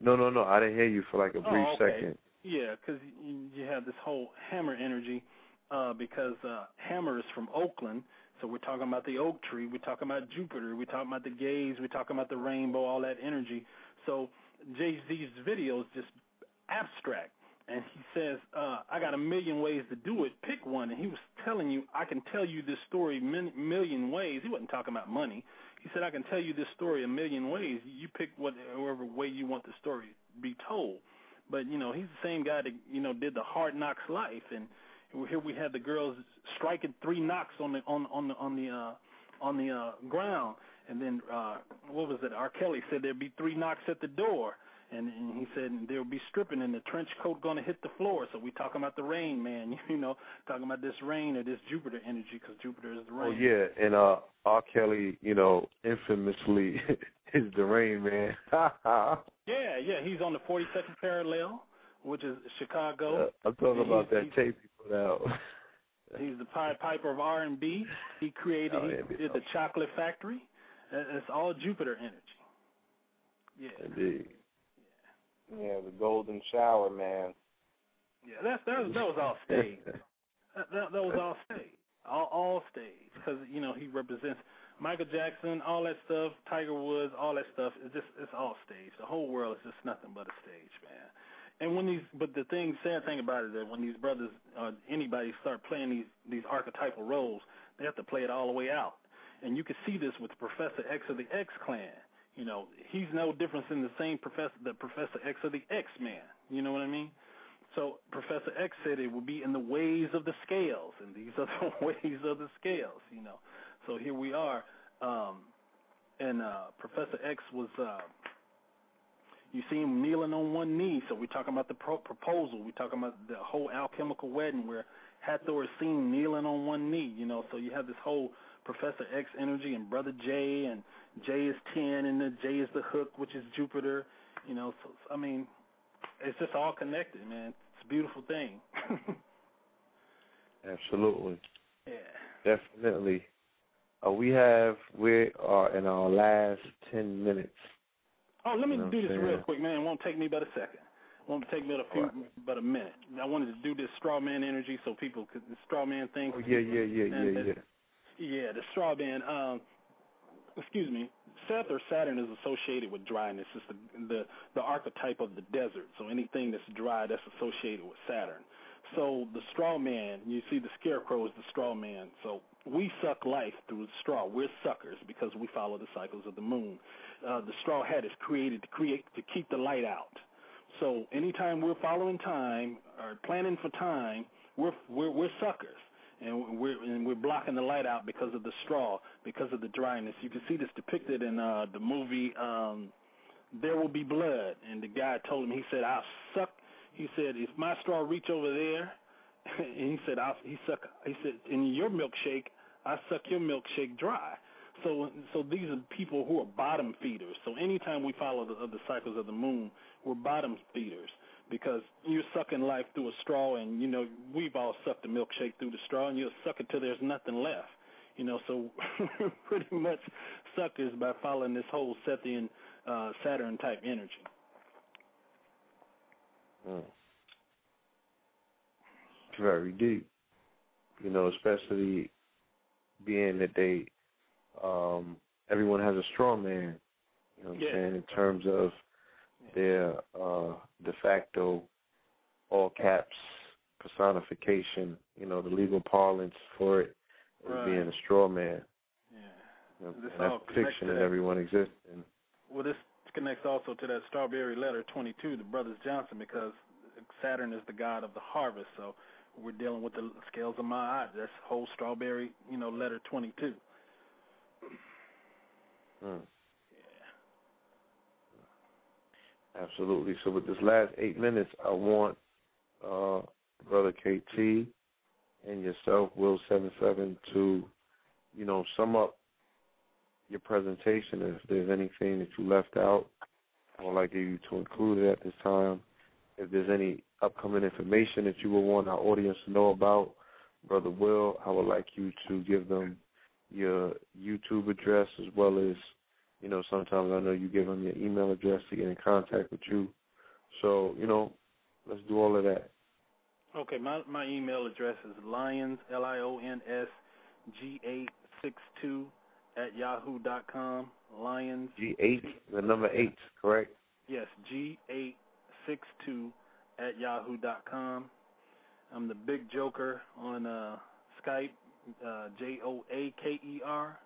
No, no, no. I didn't hear you for like a brief oh, okay. second. Yeah, because you, you have this whole hammer energy uh, because uh, Hammer is from Oakland. So we're talking about the oak tree, we're talking about Jupiter, we're talking about the gaze, we're talking about the rainbow, all that energy. So Jay Z's video is just abstract. And he says, uh, I got a million ways to do it. Pick one. And he was telling you, I can tell you this story min- million ways. He wasn't talking about money. He said, I can tell you this story a million ways. You pick whatever way you want the story to be told. But, you know, he's the same guy that, you know, did the hard knocks life. And, here we had the girls striking three knocks on the on on the on the uh, on the uh, ground, and then uh, what was it? R. Kelly said there'd be three knocks at the door, and, and he said there'll be stripping, and the trench coat going to hit the floor. So we talking about the rain, man. You know, talking about this rain or this Jupiter energy because Jupiter is the rain. Oh yeah, and uh, R. Kelly, you know, infamously is the rain man. yeah, yeah, he's on the 42nd parallel which is Chicago. Uh, I'm talking about that tape he put out. he's the Pied Piper of R&B. He created, oh, he did the Chocolate Factory. It's all Jupiter energy. Yeah. Indeed. Yeah. yeah, the Golden Shower, man. Yeah, that's that was that was all stage. that, that that was all stage. All all stage because you know he represents Michael Jackson, all that stuff, Tiger Woods, all that stuff. It's just it's all stage. The whole world is just nothing but a stage, man. And when these, but the thing, sad thing about it that when these brothers, uh, anybody start playing these these archetypal roles, they have to play it all the way out. And you can see this with Professor X of the X Clan. You know, he's no different than the same professor, the Professor X of the X Man. You know what I mean? So Professor X said it would be in the ways of the scales, and these are the ways of the scales. You know, so here we are. Um, and uh, Professor X was uh, you see him kneeling on one knee. So we're talking about the pro- proposal. We're talking about the whole alchemical wedding where Hathor is seen kneeling on one knee. You know, so you have this whole Professor X energy and Brother J, and J is ten, and the J is the hook, which is Jupiter. You know, so I mean, it's just all connected, man. It's a beautiful thing. Absolutely. Yeah. Definitely. Uh, we have we are in our last ten minutes Oh, let me you know do this saying? real quick, man. It won't take me but a second. It won't take me but a few, right. but a minute. I wanted to do this straw man energy so people could the straw man thing. Oh, yeah, yeah, yeah, yeah, yeah. Yeah, the straw man. Um, excuse me. Seth or Saturn is associated with dryness. It's the the the archetype of the desert. So anything that's dry, that's associated with Saturn. So the straw man, you see the scarecrow is the straw man. So we suck life through straw. We're suckers because we follow the cycles of the moon. Uh, the straw hat is created to create to keep the light out. So anytime we're following time or planning for time, we're we're, we're suckers and we're and we're blocking the light out because of the straw, because of the dryness. You can see this depicted in uh, the movie um, There Will Be Blood, and the guy told him he said I'll suck. He said if my straw reach over there, and he said I he suck. He said in your milkshake I suck your milkshake dry. So so these are people who are bottom feeders. So anytime we follow the, the cycles of the moon, we're bottom feeders because you're sucking life through a straw, and you know we've all sucked a milkshake through the straw, and you'll suck it till there's nothing left. You know, so pretty much suckers by following this whole Sethian uh, Saturn type energy. Mm. Very deep. You know, especially being that they um everyone has a straw man, you know what yeah. I'm saying, in terms of their uh, de facto all caps personification, you know, the legal parlance for it is right. being a straw man. Yeah. You know, this and that's all fiction that everyone exists in. Well, this connects also to that strawberry letter 22, the Brothers Johnson, because Saturn is the god of the harvest. So we're dealing with the scales of my eye. That's whole strawberry, you know, letter 22. Mm. Absolutely. So with this last eight minutes, I want uh, Brother KT and yourself, Will Seven Seven, to you know sum up your presentation. If there's anything that you left out, I would like you to include it at this time. If there's any upcoming information that you would want our audience to know about, Brother Will, I would like you to give them your YouTube address as well as you know, sometimes I know you give them your email address to get in contact with you. So, you know, let's do all of that. Okay, my my email address is lions l i o n s g eight six two at yahoo dot com. Lions G eight, the number eight, correct? Yes, G eight six two at yahoo dot com. I'm the Big Joker on uh, Skype, uh, J O A K E R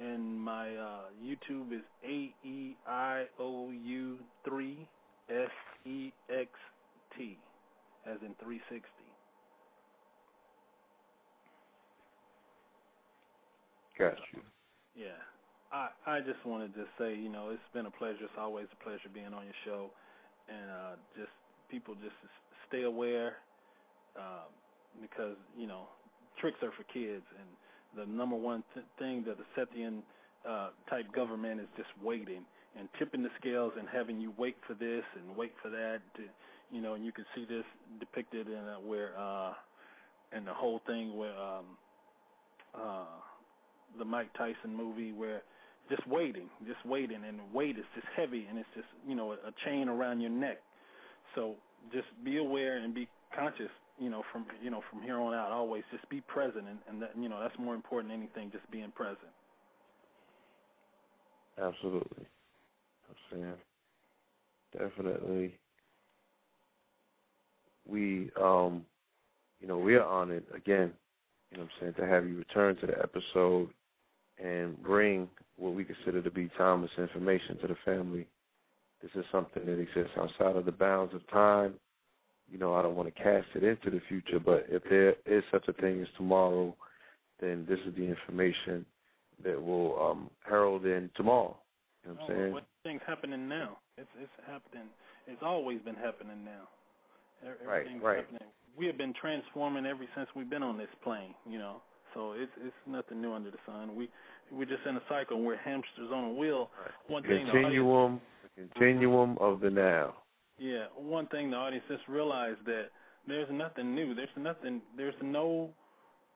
and my uh, YouTube is A E I O U three S E X T, as in three sixty. Got you. Yeah, I I just wanted to say, you know, it's been a pleasure. It's always a pleasure being on your show, and uh, just people just stay aware, um, because you know, tricks are for kids and the number one th- thing that the Sethian uh, type government is just waiting and tipping the scales and having you wait for this and wait for that. To, you know, and you can see this depicted in uh, where uh, in the whole thing where um, uh, the Mike Tyson movie where just waiting, just waiting, and weight is just heavy and it's just you know a chain around your neck. So just be aware and be conscious you know, from you know, from here on out, always just be present, and, and that you know that's more important than anything. Just being present. Absolutely, I'm saying definitely. We, um, you know, we are honored again. You know, I'm saying to have you return to the episode and bring what we consider to be timeless information to the family. This is something that exists outside of the bounds of time you know, I don't want to cast it into the future, but if there is such a thing as tomorrow, then this is the information that will um, herald in tomorrow. You know what I'm oh, saying? What things happening now? It's it's happening. It's always been happening now. Everything's right, right. happening. We have been transforming ever since we've been on this plane. You know, so it's it's nothing new under the sun. We we're just in a cycle. We're hamsters on a wheel. One thing. Continuum, continuum of the now. Yeah, one thing the audience just realize that there's nothing new. There's nothing. There's no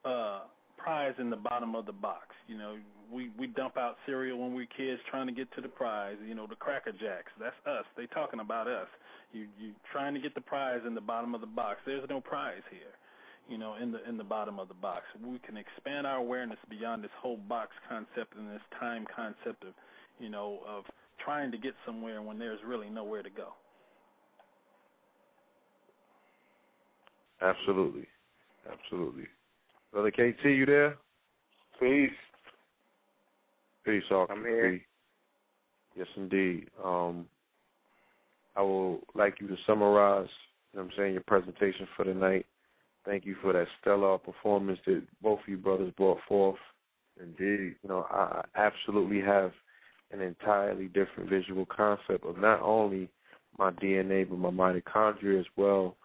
uh prize in the bottom of the box. You know, we we dump out cereal when we're kids trying to get to the prize. You know, the Cracker Jacks. That's us. They talking about us. You you trying to get the prize in the bottom of the box. There's no prize here. You know, in the in the bottom of the box. We can expand our awareness beyond this whole box concept and this time concept of, you know, of trying to get somewhere when there's really nowhere to go. Absolutely. Absolutely. Brother KT, you there? Peace. Peace, all. I'm here. Yes, indeed. Um, I would like you to summarize, you know what I'm saying, your presentation for tonight. Thank you for that stellar performance that both of you brothers brought forth. Indeed. You know, I absolutely have an entirely different visual concept of not only my DNA but my mitochondria as well.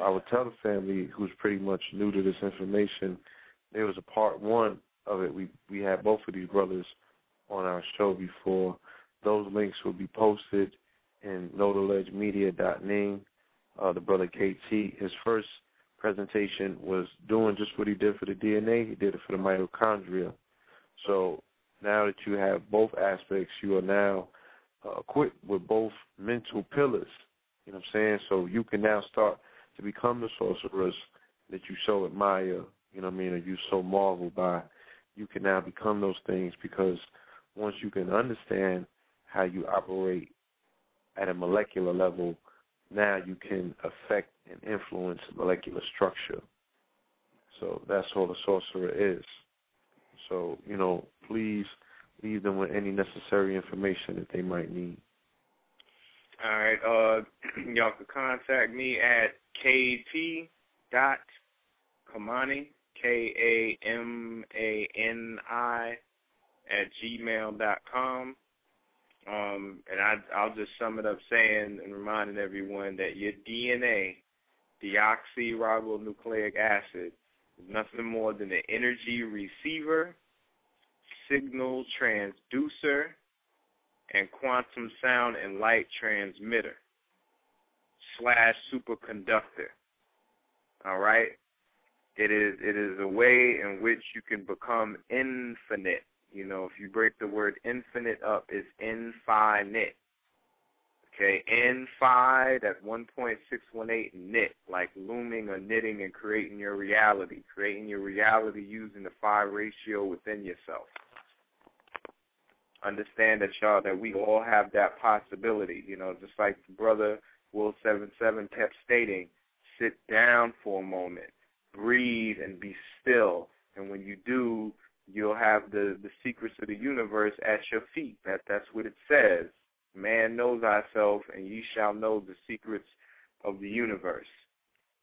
I would tell the family who's pretty much new to this information, there was a part one of it. We we had both of these brothers on our show before. Those links will be posted in notaledgemedia.ning. Uh, the brother KT, his first presentation was doing just what he did for the DNA. He did it for the mitochondria. So now that you have both aspects, you are now uh, equipped with both mental pillars. You know what I'm saying? So you can now start to become the sorceress that you so admire, you know what I mean, or you so marvel by. You can now become those things because once you can understand how you operate at a molecular level, now you can affect and influence molecular structure. So that's all the sorcerer is. So, you know, please leave them with any necessary information that they might need. All right. Uh, y'all can contact me at kt dot kamani k a m a n i at gmail dot com. Um, and I, I'll just sum it up saying and reminding everyone that your DNA, deoxyribonucleic acid, is nothing more than an energy receiver, signal transducer, and quantum sound and light transmitter slash superconductor. All right? It is it is a way in which you can become infinite you know, if you break the word infinite up, it's InPhiKnit. Okay, phi, that's 1.618 knit, like looming or knitting and creating your reality, creating your reality using the phi ratio within yourself. Understand that y'all, that we all have that possibility, you know, just like brother Will Seven Seven kept stating, sit down for a moment, breathe and be still, and when you do, you'll have the the secrets of the universe at your feet. That that's what it says. Man knows thyself, and ye shall know the secrets of the universe.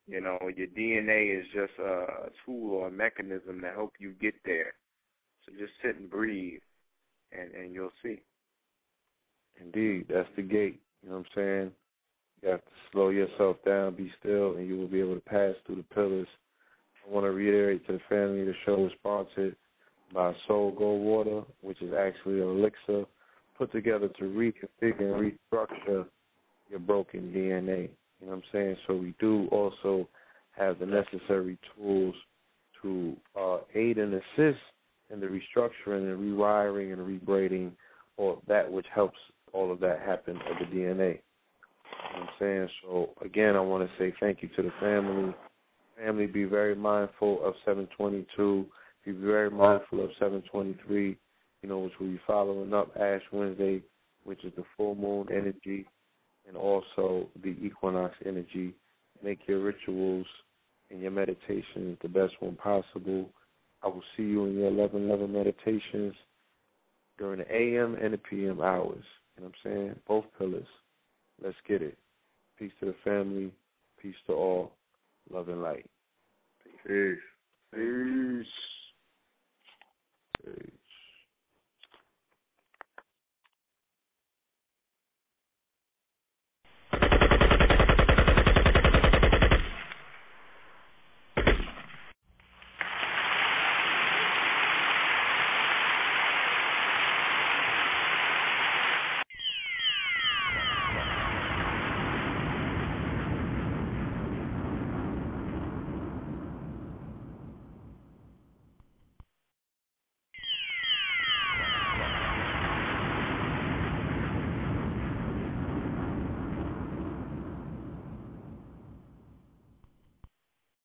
You know, your DNA is just a, a tool or a mechanism to help you get there. So just sit and breathe, and and you'll see. Indeed, that's the gate. You know what I'm saying? You have to slow yourself down, be still, and you will be able to pass through the pillars. I want to reiterate to the family the show is sponsored by Soul Gold Water, which is actually an elixir put together to reconfigure and restructure your broken DNA. You know what I'm saying? So we do also have the necessary tools to uh, aid and assist in the restructuring and rewiring and rebraiding or that which helps all of that happen of the DNA. You know I'm saying? So again I want to say thank you to the family. Family be very mindful of seven twenty two be very mindful of 723, you know, which we'll be following up Ash Wednesday, which is the full moon energy, and also the equinox energy. Make your rituals and your meditations the best one possible. I will see you in your 11 11 meditations during the AM and the PM hours. You know what I'm saying? Both pillars. Let's get it. Peace to the family. Peace to all. Love and light. Peace. Peace. Peace. Peace.